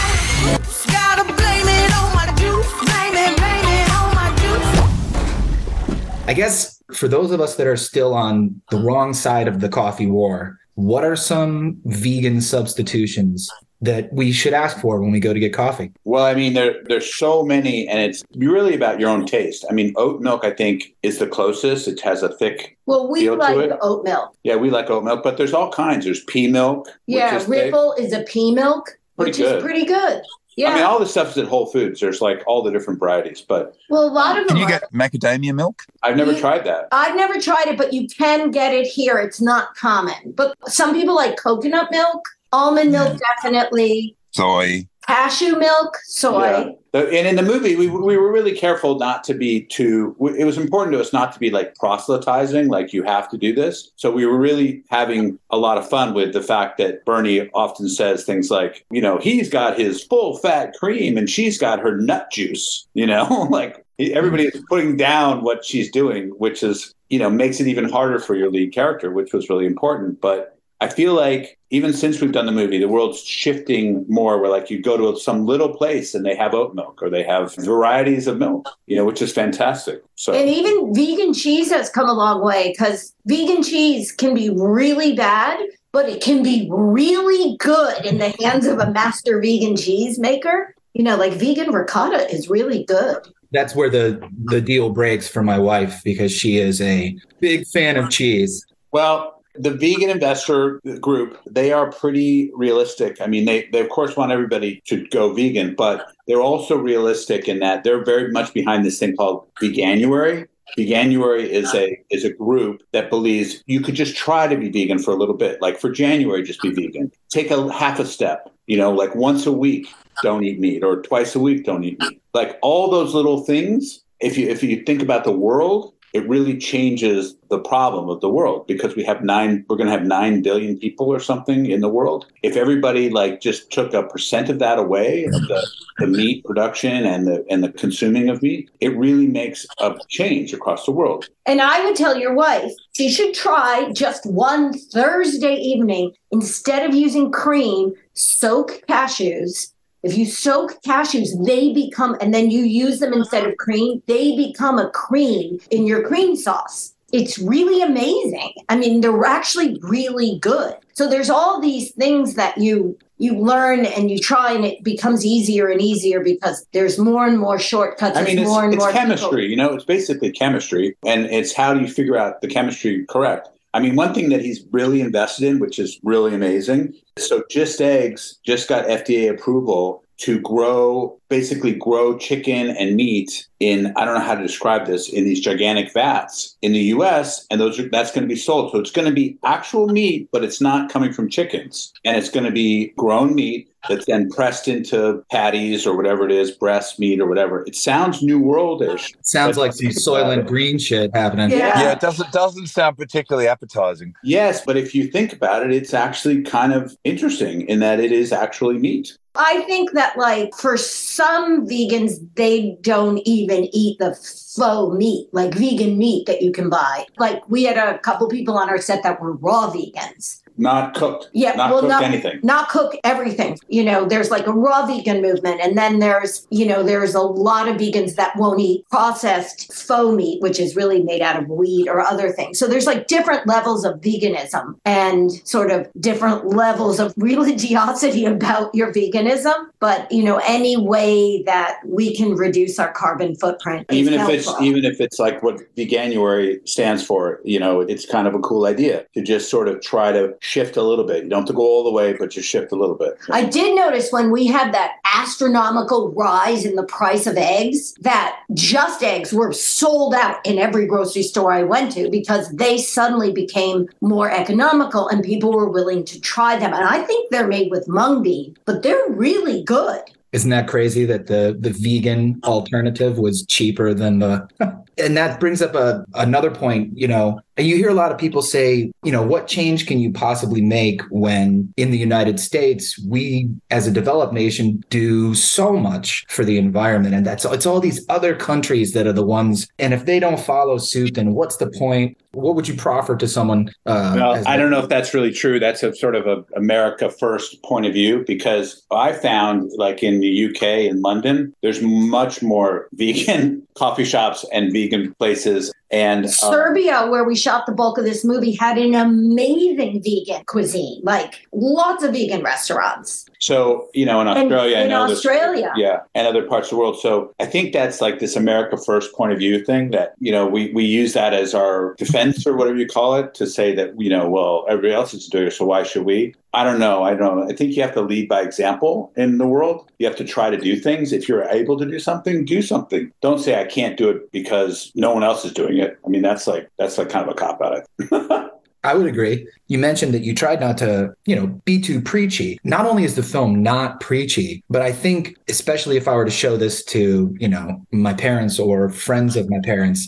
I guess for those of us that are still on the uh-huh. wrong side of the coffee war, what are some vegan substitutions that we should ask for when we go to get coffee? Well, I mean, there there's so many, and it's really about your own taste. I mean, oat milk, I think, is the closest. It has a thick. Well, we Feel to like it? oat milk. Yeah, we like oat milk, but there's all kinds. There's pea milk. which Yeah, is thick. Ripple is a pea milk, Pretty which good. is pretty good. Yeah. I mean, all the stuff is at Whole Foods. There's like all the different varieties, but well, a lot of Can them you are. get macadamia milk? I've never You- tried that. I've never tried it, but you can get it here. It's not common. But some people like coconut milk, almond milk, definitely, Soy. Cashew milk, soy. Yeah. And in the movie, we, we were really careful not to be too. It was important to us not to be like proselytizing, like you have to do this. So we were really having a lot of fun with the fact that Bernie often says things like, you know, he's got his full fat cream and she's got her nut juice. You know, like everybody is putting down what she's doing, which is you know makes it even harder for your lead character, which was really important. But I feel like even since we've done the movie, the world's shifting more where like you go to some little place and they have oat milk or they have varieties of milk, you know, which is fantastic. So And even vegan cheese has come a long way because vegan cheese can be really bad, but it can be really good in the hands of a master vegan cheese maker. You know, like vegan ricotta is really good. That's where the the deal breaks for my wife because she is a big fan of cheese. Well, the vegan investor group, they are pretty realistic. I mean, they, they of course want everybody to go vegan, but they're also realistic in that they're very much behind this thing called Veganuary. Veganuary is a is a group that believes you could just try to be vegan for a little bit. Like for January, just be vegan. Take a half a step, you know, like once a week, don't eat meat, or twice a week, don't eat meat. Like all those little things, if you if you think about the world, it really changes the problem of the world because we have nine we're going to have 9 billion people or something in the world if everybody like just took a percent of that away of the, the meat production and the and the consuming of meat it really makes a change across the world And I would tell your wife she should try just one Thursday evening instead of using cream, soak cashews. If you soak cashews, they become, and then you use them instead of cream, they become a cream in your cream sauce. It's really amazing. I mean, they're actually really good. So there's all these things that you you learn and you try, and it becomes easier and easier because there's more and more shortcuts. I mean, it's, more and it's more chemistry, people- you know, it's basically chemistry. And it's how do you figure out the chemistry correct? I mean, one thing that he's really invested in, which is really amazing. So, Just Eggs just got FDA approval to grow, basically grow chicken and meat in I don't know how to describe this in these gigantic vats in the U.S. and those are, that's going to be sold. So it's going to be actual meat, but it's not coming from chickens, and it's going to be grown meat that's then pressed into patties or whatever it is, breast meat or whatever. It sounds new worldish. Sounds like some think Soylent Green shit happening. Yeah. Yeah, it doesn't doesn't sound particularly appetizing. Yes, but if you think about it, it's actually kind of interesting in that it is actually meat. I think that, like, for some vegans, they don't even eat the faux meat, like vegan meat that you can buy. Like, we had a couple people on our set that were raw vegans. Not cooked. Yeah, Not well, cooked not anything. not cook everything. You know, there's like a raw vegan movement, and then there's you know there's a lot of vegans that won't eat processed faux meat, which is really made out of wheat or other things. So there's like different levels of veganism and sort of different levels of religiosity about your veganism. But you know, any way that we can reduce our carbon footprint, even if it's even if it's like what veganuary stands for you know it's kind of a cool idea to just sort of try to shift a little bit you don't have to go all the way but just shift a little bit I did notice when we had that astronomical rise in the price of eggs that just eggs were sold out in every grocery store I went to because they suddenly became more economical and people were willing to try them. And I think they're made with mung bean, but they're really good. Isn't that crazy that the the vegan alternative was cheaper than the and that brings up a another point, you know, you hear a lot of people say, you know, what change can you possibly make when in the United States we as a developed nation do so much for the environment and that's it's all these other countries that are the ones and if they don't follow suit then what's the point? What would you proffer to someone uh well, I don't know if that's really true. That's a sort of a America first point of view because I found like in the UK in London, there's much more vegan coffee shops and vegan places. And uh, Serbia, where we shot the bulk of this movie, had an amazing vegan cuisine, like lots of vegan restaurants. So, you know, in Australia, I in know this- Australia. yeah, and other parts of the world. So I think that's like this America first point of view thing that, you know, we, we use that as our defense or whatever you call it to say that, you know, well, everybody else is doing it, so why should we? I don't know. I don't know. I think you have to lead by example in the world. You have to try to do things. If you're able to do something, do something. Don't say I can't do it because no one else is doing it. I mean, that's like that's like kind of a cop out. I would agree. You mentioned that you tried not to, you know, be too preachy. Not only is the film not preachy, but I think, especially if I were to show this to, you know, my parents or friends of my parents,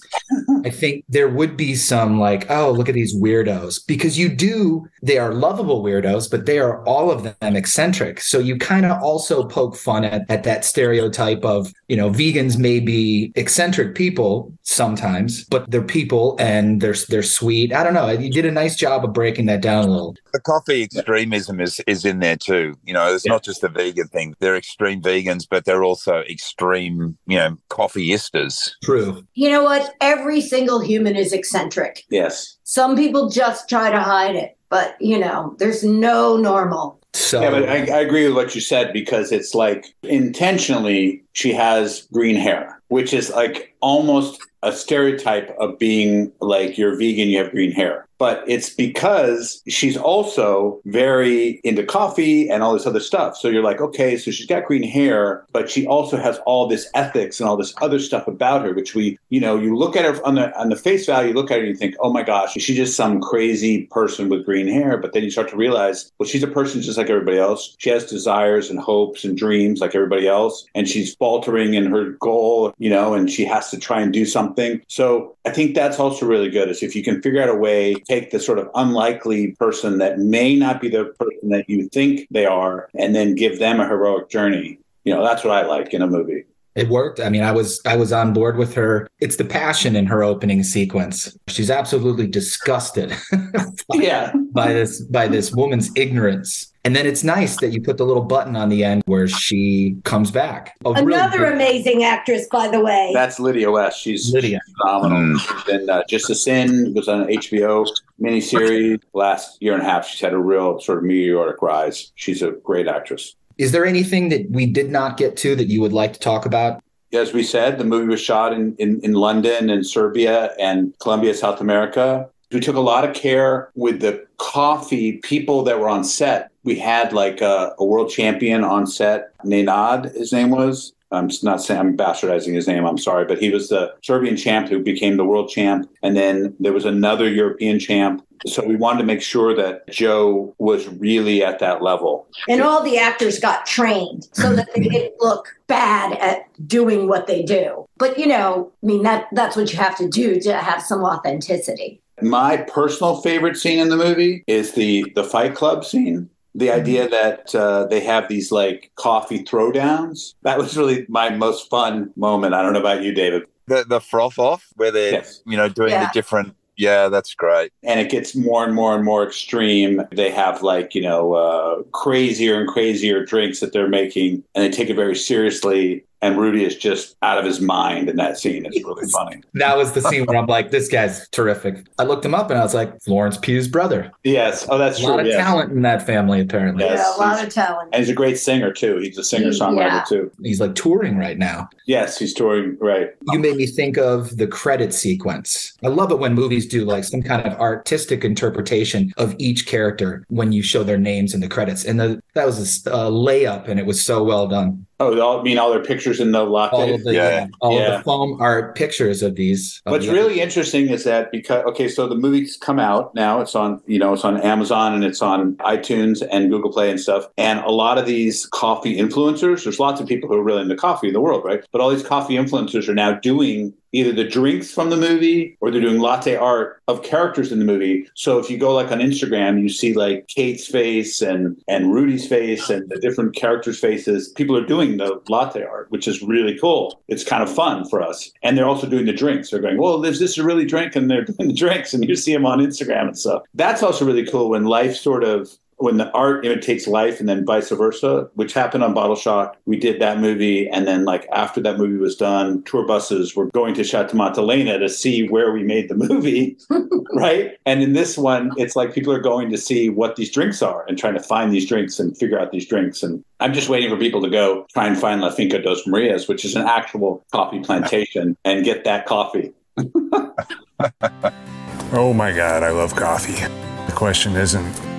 I think there would be some like, oh, look at these weirdos. Because you do, they are lovable weirdos, but they are all of them eccentric. So you kind of also poke fun at, at that stereotype of, you know, vegans may be eccentric people sometimes, but they're people and they're they're sweet. I don't know. You did a nice job of breaking that down a little. The coffee extremism is, is in there too. You know, it's not just the vegan thing. They're extreme vegans, but they're also extreme, you know, coffeeistas. True. You know what? Every single human is eccentric. yes. Some people just try to hide it, but you know, there's no normal. So yeah, but I, I agree with what you said because it's like intentionally she has green hair, which is like almost a stereotype of being like you're vegan, you have green hair. But it's because she's also very into coffee and all this other stuff. So you're like, okay, so she's got green hair, but she also has all this ethics and all this other stuff about her, which we, you know, you look at her on the on the face value, you look at her and you think, oh my gosh, is she just some crazy person with green hair? But then you start to realize, well, she's a person just like everybody else. She has desires and hopes and dreams like everybody else, and she's faltering in her goal, you know, and she has to try and do something. So I think that's also really good is if you can figure out a way, take the sort of unlikely person that may not be the person that you think they are, and then give them a heroic journey. You know, that's what I like in a movie. It worked. I mean, I was I was on board with her. It's the passion in her opening sequence. She's absolutely disgusted yeah. by this by this woman's ignorance. And then it's nice that you put the little button on the end where she comes back. A Another good- amazing actress, by the way. That's Lydia West. She's Lydia. phenomenal. She's been uh, It's a Sin was on an HBO miniseries last year and a half. She's had a real sort of meteoric rise. She's a great actress. Is there anything that we did not get to that you would like to talk about? As we said, the movie was shot in, in, in London and Serbia and Colombia, South America. We took a lot of care with the coffee people that were on set. We had like a, a world champion on set, Nenad, his name was. I'm not saying I'm bastardizing his name. I'm sorry, but he was the Serbian champ who became the world champ, and then there was another European champ. So we wanted to make sure that Joe was really at that level. And all the actors got trained so that they didn't look bad at doing what they do. But you know, I mean that that's what you have to do to have some authenticity. My personal favorite scene in the movie is the the Fight Club scene. The idea that uh, they have these like coffee throwdowns. That was really my most fun moment. I don't know about you, David. The the froth off where they're Yes. you know doing Yeah. the different. Yeah, that's great. and it gets more and more and more extreme. They have like you know uh, crazier and crazier drinks that they're making, and they take it very seriously. And Rudy is just out of his mind in that scene. It's really funny. That was the scene where I'm like, this guy's terrific. I looked him up and I was like, Florence Pugh's brother. Yes. Oh, that's a lot true, of yes. talent in that family, apparently. Yes, yeah, a lot of talent. And he's a great singer too. He's a singer songwriter Yeah. too. He's like touring right now. Yes, he's touring. Right. You made me think of the credit sequence. I love it when movies do like some kind of artistic interpretation of each character when you show their names in the credits. And the, that was a layup, and it was so well done. Oh, they all, I mean all their pictures in the latte. All of the yeah, all of the foam are pictures of these. of What's the- really interesting is that because okay, so the movie's come out now. It's on you know it's on Amazon and it's on iTunes and Google Play and stuff. And a lot of these coffee influencers, there's lots of people who are really into coffee in the world, right? But all these coffee influencers are now doing either the drinks from the movie or they're doing latte art of characters in the movie. So if you go like on Instagram, you see like Kate's face and and Rudy's face and the different characters' faces. People are doing the latte art, which is really cool. It's kind of fun for us. And they're also doing the drinks. They're going, well, is this a really drink? And they're doing the drinks, and you see them on Instagram and stuff. That's also really cool when life sort of when the art imitates life and then vice versa, which happened on Bottle Shock. We did that movie. And then like after that movie was done, tour buses were going to Chateau Montelena to see where we made the movie. right. And in this one, it's like people are going to see what these drinks are and trying to find these drinks and figure out these drinks. And I'm just waiting for people to go try and find La Finca dos Marias, which is an actual coffee plantation, and get that coffee. Oh my God, I love coffee. The question isn't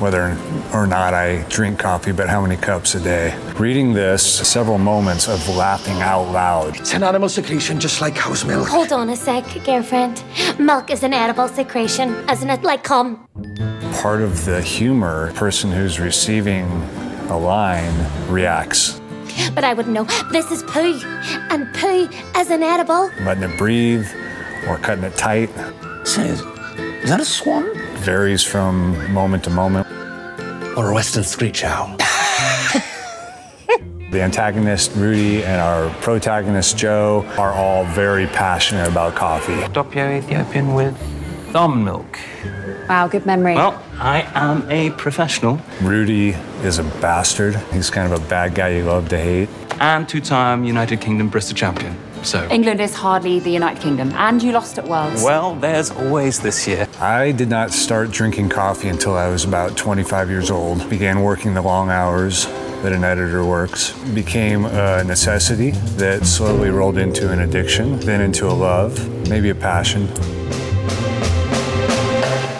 whether or not I drink coffee, but how many cups a day. Reading this, several moments of laughing out loud. It's an animal secretion just like cow's milk. Hold on a sec, girlfriend. Milk is an edible secretion, isn't it? Like cum. Part of the humor, person who's receiving a line reacts, But I wouldn't know. This is poo, and poo is an edible. letting it breathe or cutting it tight. Says, is that a swan? Varies from moment to moment. Or a western screech owl. The antagonist, Rudy, and our protagonist, Joe, are all very passionate about coffee. Doppio Ethiopian with almond milk. Wow, good memory. Well, I am a professional. Rudy is a bastard. He's kind of a bad guy you love to hate. And two time United Kingdom Barista champion. So. England is hardly the United Kingdom, and you lost at Worlds. Well, there's always this year. I did not start drinking coffee until I was about 25 years old. Began working the long hours that an editor works. Became a necessity that slowly rolled into an addiction, then into a love, maybe a passion.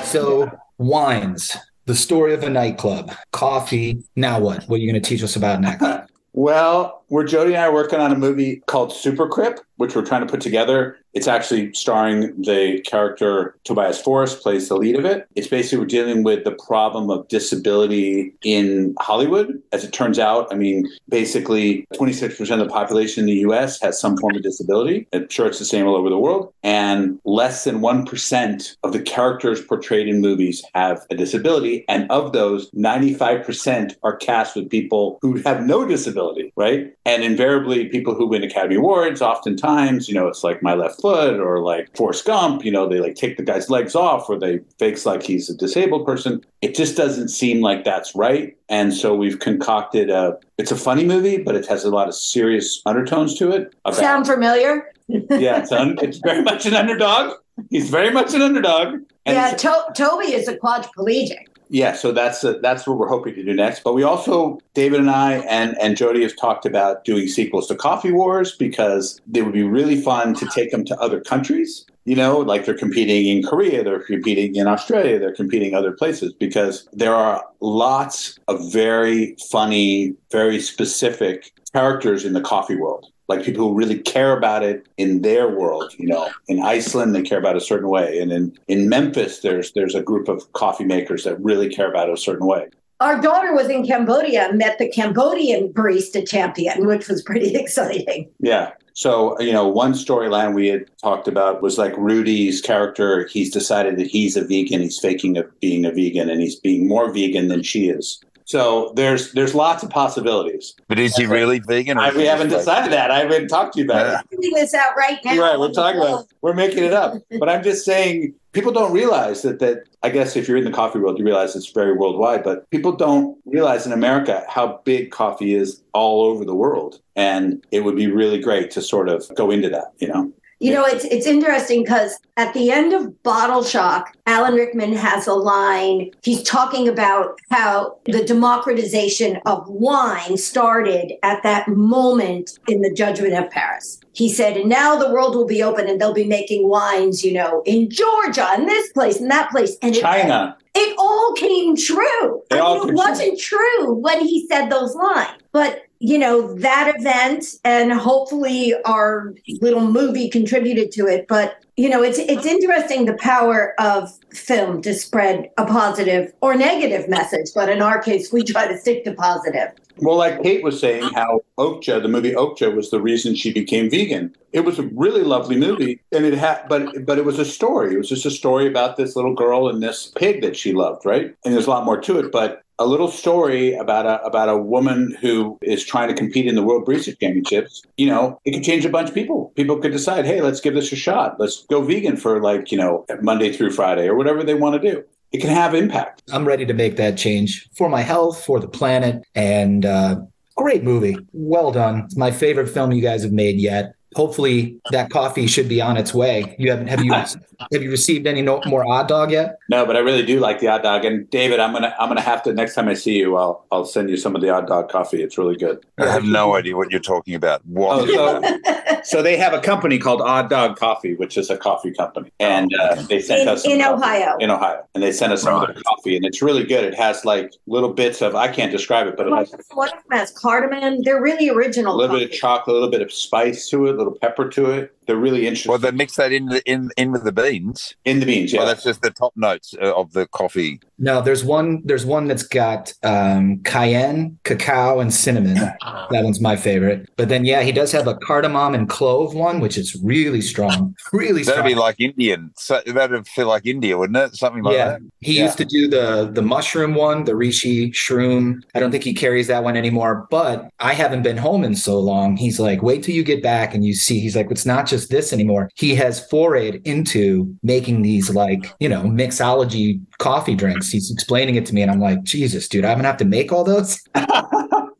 So, wines, the story of a nightclub, coffee. Now what? What are you going to teach us about next? Well, we're Jody and I are working on a movie called Super Crip, which we're trying to put together. It's actually starring the character Tobias Forrest plays the lead of it. It's basically we're dealing with the problem of disability in Hollywood. As it turns out, I mean, basically 26% of the population in the US has some form of disability. I'm sure it's the same all over the world. And less than 1% of the characters portrayed in movies have a disability. And of those, 95% are cast with people who have no disability, right? And invariably, people who win Academy Awards, oftentimes, you know, it's like My Left Foot or like Forrest Gump, you know, they like take the guy's legs off or they fakes like he's a disabled person. It just doesn't seem like that's right. And so we've concocted a, it's a funny movie, but it has a lot of serious undertones to it. about- Sound familiar? yeah, it's, un, it's very much an underdog. He's very much an underdog. And yeah, to- Toby is a quadriplegic. Yeah, so that's uh that's what we're hoping to do next. But we also, David and I and and Jody have talked about doing sequels to Coffee Wars because they would be really fun to take them to other countries. You know, like they're competing in Korea, they're competing in Australia, they're competing other places because there are lots of very funny, very specific characters in the coffee world. Like people who really care about it in their world, you know. In Iceland, they care about it a certain way, and in, in Memphis, there's there's a group of coffee makers that really care about it a certain way. Our daughter was in Cambodia and met the Cambodian barista champion, which was pretty exciting. Yeah. So, you know, one storyline we had talked about was like Rudy's character. He's decided that he's a vegan. He's faking of being a vegan and he's being more vegan than she is. So there's there's lots of possibilities. But is he really vegan? or I, we haven't like- decided that. I haven't talked to you about it. Putting this out right now. Right, we're talking about we're making it up. But I'm just saying people don't realize that that I guess if you're in the coffee world, you realize it's very worldwide, but people don't realize in America how big coffee is all over the world. And it would be really great to sort of go into that, you know. You know, it's it's interesting because at the end of Bottle Shock, Alan Rickman has a line. He's talking about how the democratization of wine started at that moment in the Judgment of Paris. He said, and now the world will be open and they'll be making wines, you know, in Georgia and this place and that place. And China. it all came true. It I mean, it wasn't true when he said those lines. But, you know, that event and hopefully our little movie contributed to it. But, you know, it's it's interesting the power of film to spread a positive or negative message. But in our case, we try to stick to positive. Well, like Kate was saying, how Okja, the movie Okja, was the reason she became vegan. It was a really lovely movie, and it had, but but it was a story. It was just a story about this little girl and this pig that she loved, right? And there's a lot more to it, but a little story about a about a woman who is trying to compete in the World Barista Championships. You know, it could change a bunch of people. People could decide, hey, let's give this a shot. Let's go vegan for like you know Monday through Friday or whatever they want to do. It can have impact. I'm ready to make that change for my health, for the planet, and uh, great movie. Well done. It's my favorite film you guys have made yet. Hopefully, that coffee should be on its way. You haven't have you have you received any no, more odd dog yet? No, but I really do like the odd dog. And David, I'm gonna I'm gonna have to next time I see you, I'll I'll send you some of the odd dog coffee. It's really good. I have no idea what you're talking about. What? Oh, so, so they have a company called Odd Dog Coffee, which is a coffee company, and uh, they sent In- us in. Ohio. In Ohio, and they sent us some of their coffee, and it's really good. It has like little bits of I can't describe it, but it has One of them has cardamom. They're really original. a original. little bit of chocolate, a little bit of spice to it, a little pepper to it. They're really interesting. Well, they mix that in the, in in with the beans. In the beans, yeah. Well, that's just the top notes uh, of the coffee. No, there's one. There's one that's got um, cayenne, cacao, and cinnamon. That one's my favorite. But then, yeah, he does have a cardamom and clove one, which is really strong. Really strong. That'd strong. be like Indian. So that'd feel like India, wouldn't it? Something like yeah, that. he Yeah. used to do the the mushroom one, the Reishi shroom. I don't think he carries that one anymore. But I haven't been home in so long. He's like, wait till you get back and you see. He's like, it's not just this anymore. He has forayed into making these like you know mixology coffee drinks. He's explaining it to me, and I'm like, Jesus, dude, I'm gonna have to make all those.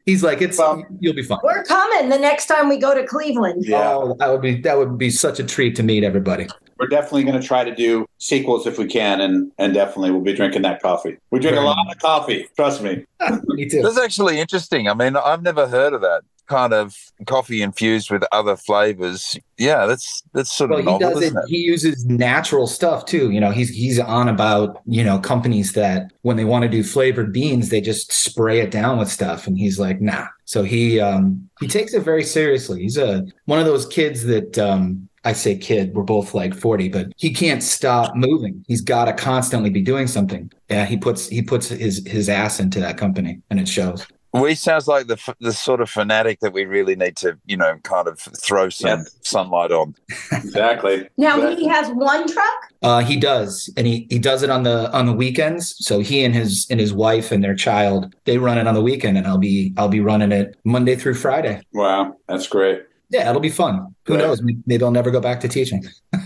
He's like, it's you'll be fine. We're coming the next time we go to Cleveland. Oh, that would be that would be such a treat to meet everybody. We're definitely going to try to do sequels if we can, and and definitely we'll be drinking that coffee. We drink a lot of coffee. Trust me. me too. That's actually interesting. I mean, I've never heard of that kind of coffee infused with other flavors. Yeah, that's that's sort of Well, he does it. it? He uses natural stuff too. You know, he's he's on about you know companies that when they want to do flavored beans, they just spray it down with stuff, and he's like, nah. So he um he takes it very seriously. He's a one of those kids that um I say kid, we're both like 40, but he can't stop moving. He's got to constantly be doing something. Yeah, he puts he puts his his ass into that company, and it shows. We sounds like the the sort of fanatic that we really need to, you know, kind of throw some sunlight on. Exactly. Now he has one truck. Uh, he does, and he he does it on the on the weekends. So he and his and his wife and their child they run it on the weekend, and I'll be I'll be running it Monday through Friday. Wow, that's great. Yeah, it'll be fun. Who Good. knows? Maybe I'll never go back to teaching.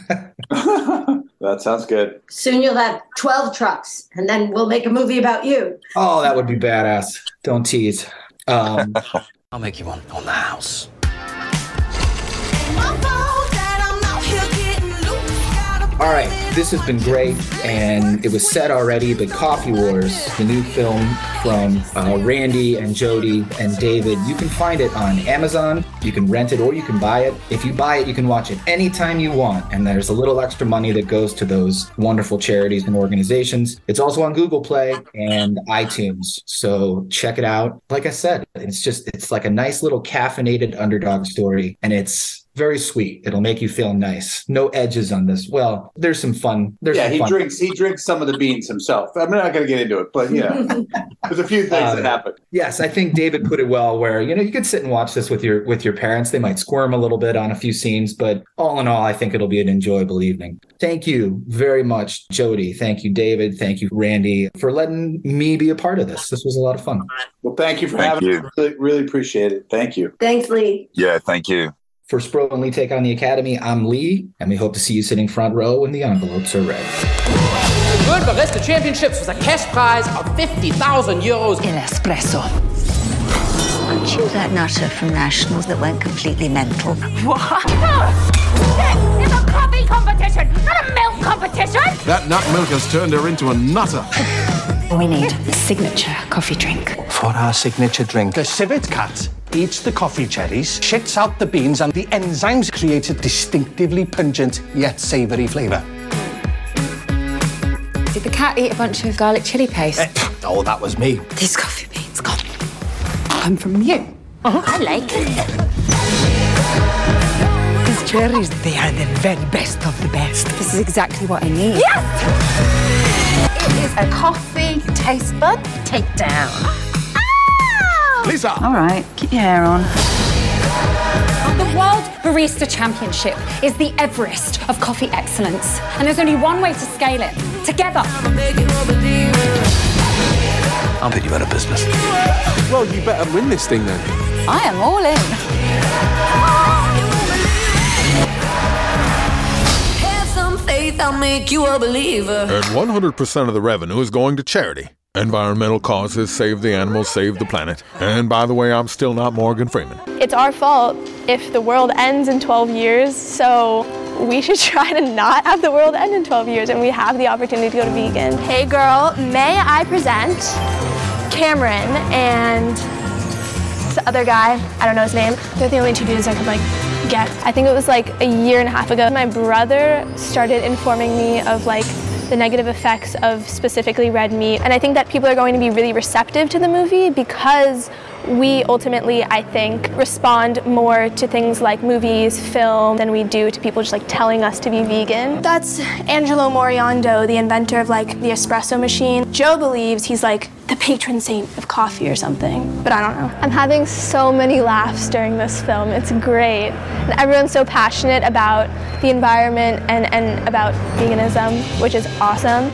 That sounds good. Soon you'll have 12 trucks, and then we'll make a movie about you. Oh, that would be badass. Don't tease. Um, I'll make you one on the house. All right, this has been great, and it was said already, but Coffee Wars, the new film from uh, Randy and Jody and David, you can find it on Amazon. You can rent it or you can buy it. If you buy it, you can watch it anytime you want, and there's a little extra money that goes to those wonderful charities and organizations. It's also on Google Play and iTunes, so check it out. Like I said, it's just it's like a nice little caffeinated underdog story, and it's very sweet. It'll make you feel nice. No edges on this. Well, there's some fun. There's yeah, some he fun. drinks. He drinks some of the beans himself. I'm not going to get into it, but yeah, there's a few things Uh, that happen. Yes, I think David put it well. Where you know you could sit and watch this with your with your parents. They might squirm a little bit on a few scenes, but all in all, I think it'll be an enjoyable evening. Thank you very much, Jody. Thank you, David. Thank you, Randy, for letting me be a part of this. This was a lot of fun. Well, thank you for Thank having you. me. Really, really appreciate it. Thank you. Thanks, Lee. Yeah, thank you. For Spro and Lee Take on the Academy, I'm Lee, and we hope to see you sitting front row when the envelopes are read. World Barista Championships was a cash prize of 50,000 euros. In espresso. Aren't you that nutter from Nationals that went completely mental? What? It's a coffee competition, not a milk competition. That nut milk has turned her into a nutter. We need a signature coffee drink. For our signature drink, the civet cat eats the coffee cherries, shits out the beans, and the enzymes create a distinctively pungent yet savory flavour. Did the cat eat a bunch of garlic chili paste? Eh, oh, that was me. These coffee beans come, come from you. Oh, I like it. These cherries, they are the very best of the best. This is exactly what I need. Yes! It is a coffee taste bud takedown. Lisa! All right, keep your hair on. The World Barista Championship is the Everest of coffee excellence. And there's only one way to scale it together. I'll put you out of business. Well, you better win this thing then. I am all in. Have some faith, I'll make you a believer. And 100% of the revenue is going to charity. Environmental causes, save the animals, save the planet. And by the way, I'm still not Morgan Freeman. It's our fault if the world ends in 12 years, so we should try to not have the world end in 12 years and we have the opportunity to go to vegan. Hey girl, may I present Cameron and the other guy, I don't know his name. They're the only two dudes I could like get. I think it was like a year and a half ago. My brother started informing me of like the negative effects of specifically red meat. And I think that people are going to be really receptive to the movie because we ultimately, I think, respond more to things like movies, film, than we do to people just like telling us to be vegan. That's Angelo Moriondo, the inventor of like the espresso machine. Joe believes he's like the patron saint of coffee or something, but I don't know. I'm having so many laughs during this film. It's great. And everyone's so passionate about the environment and, and about veganism, which is awesome.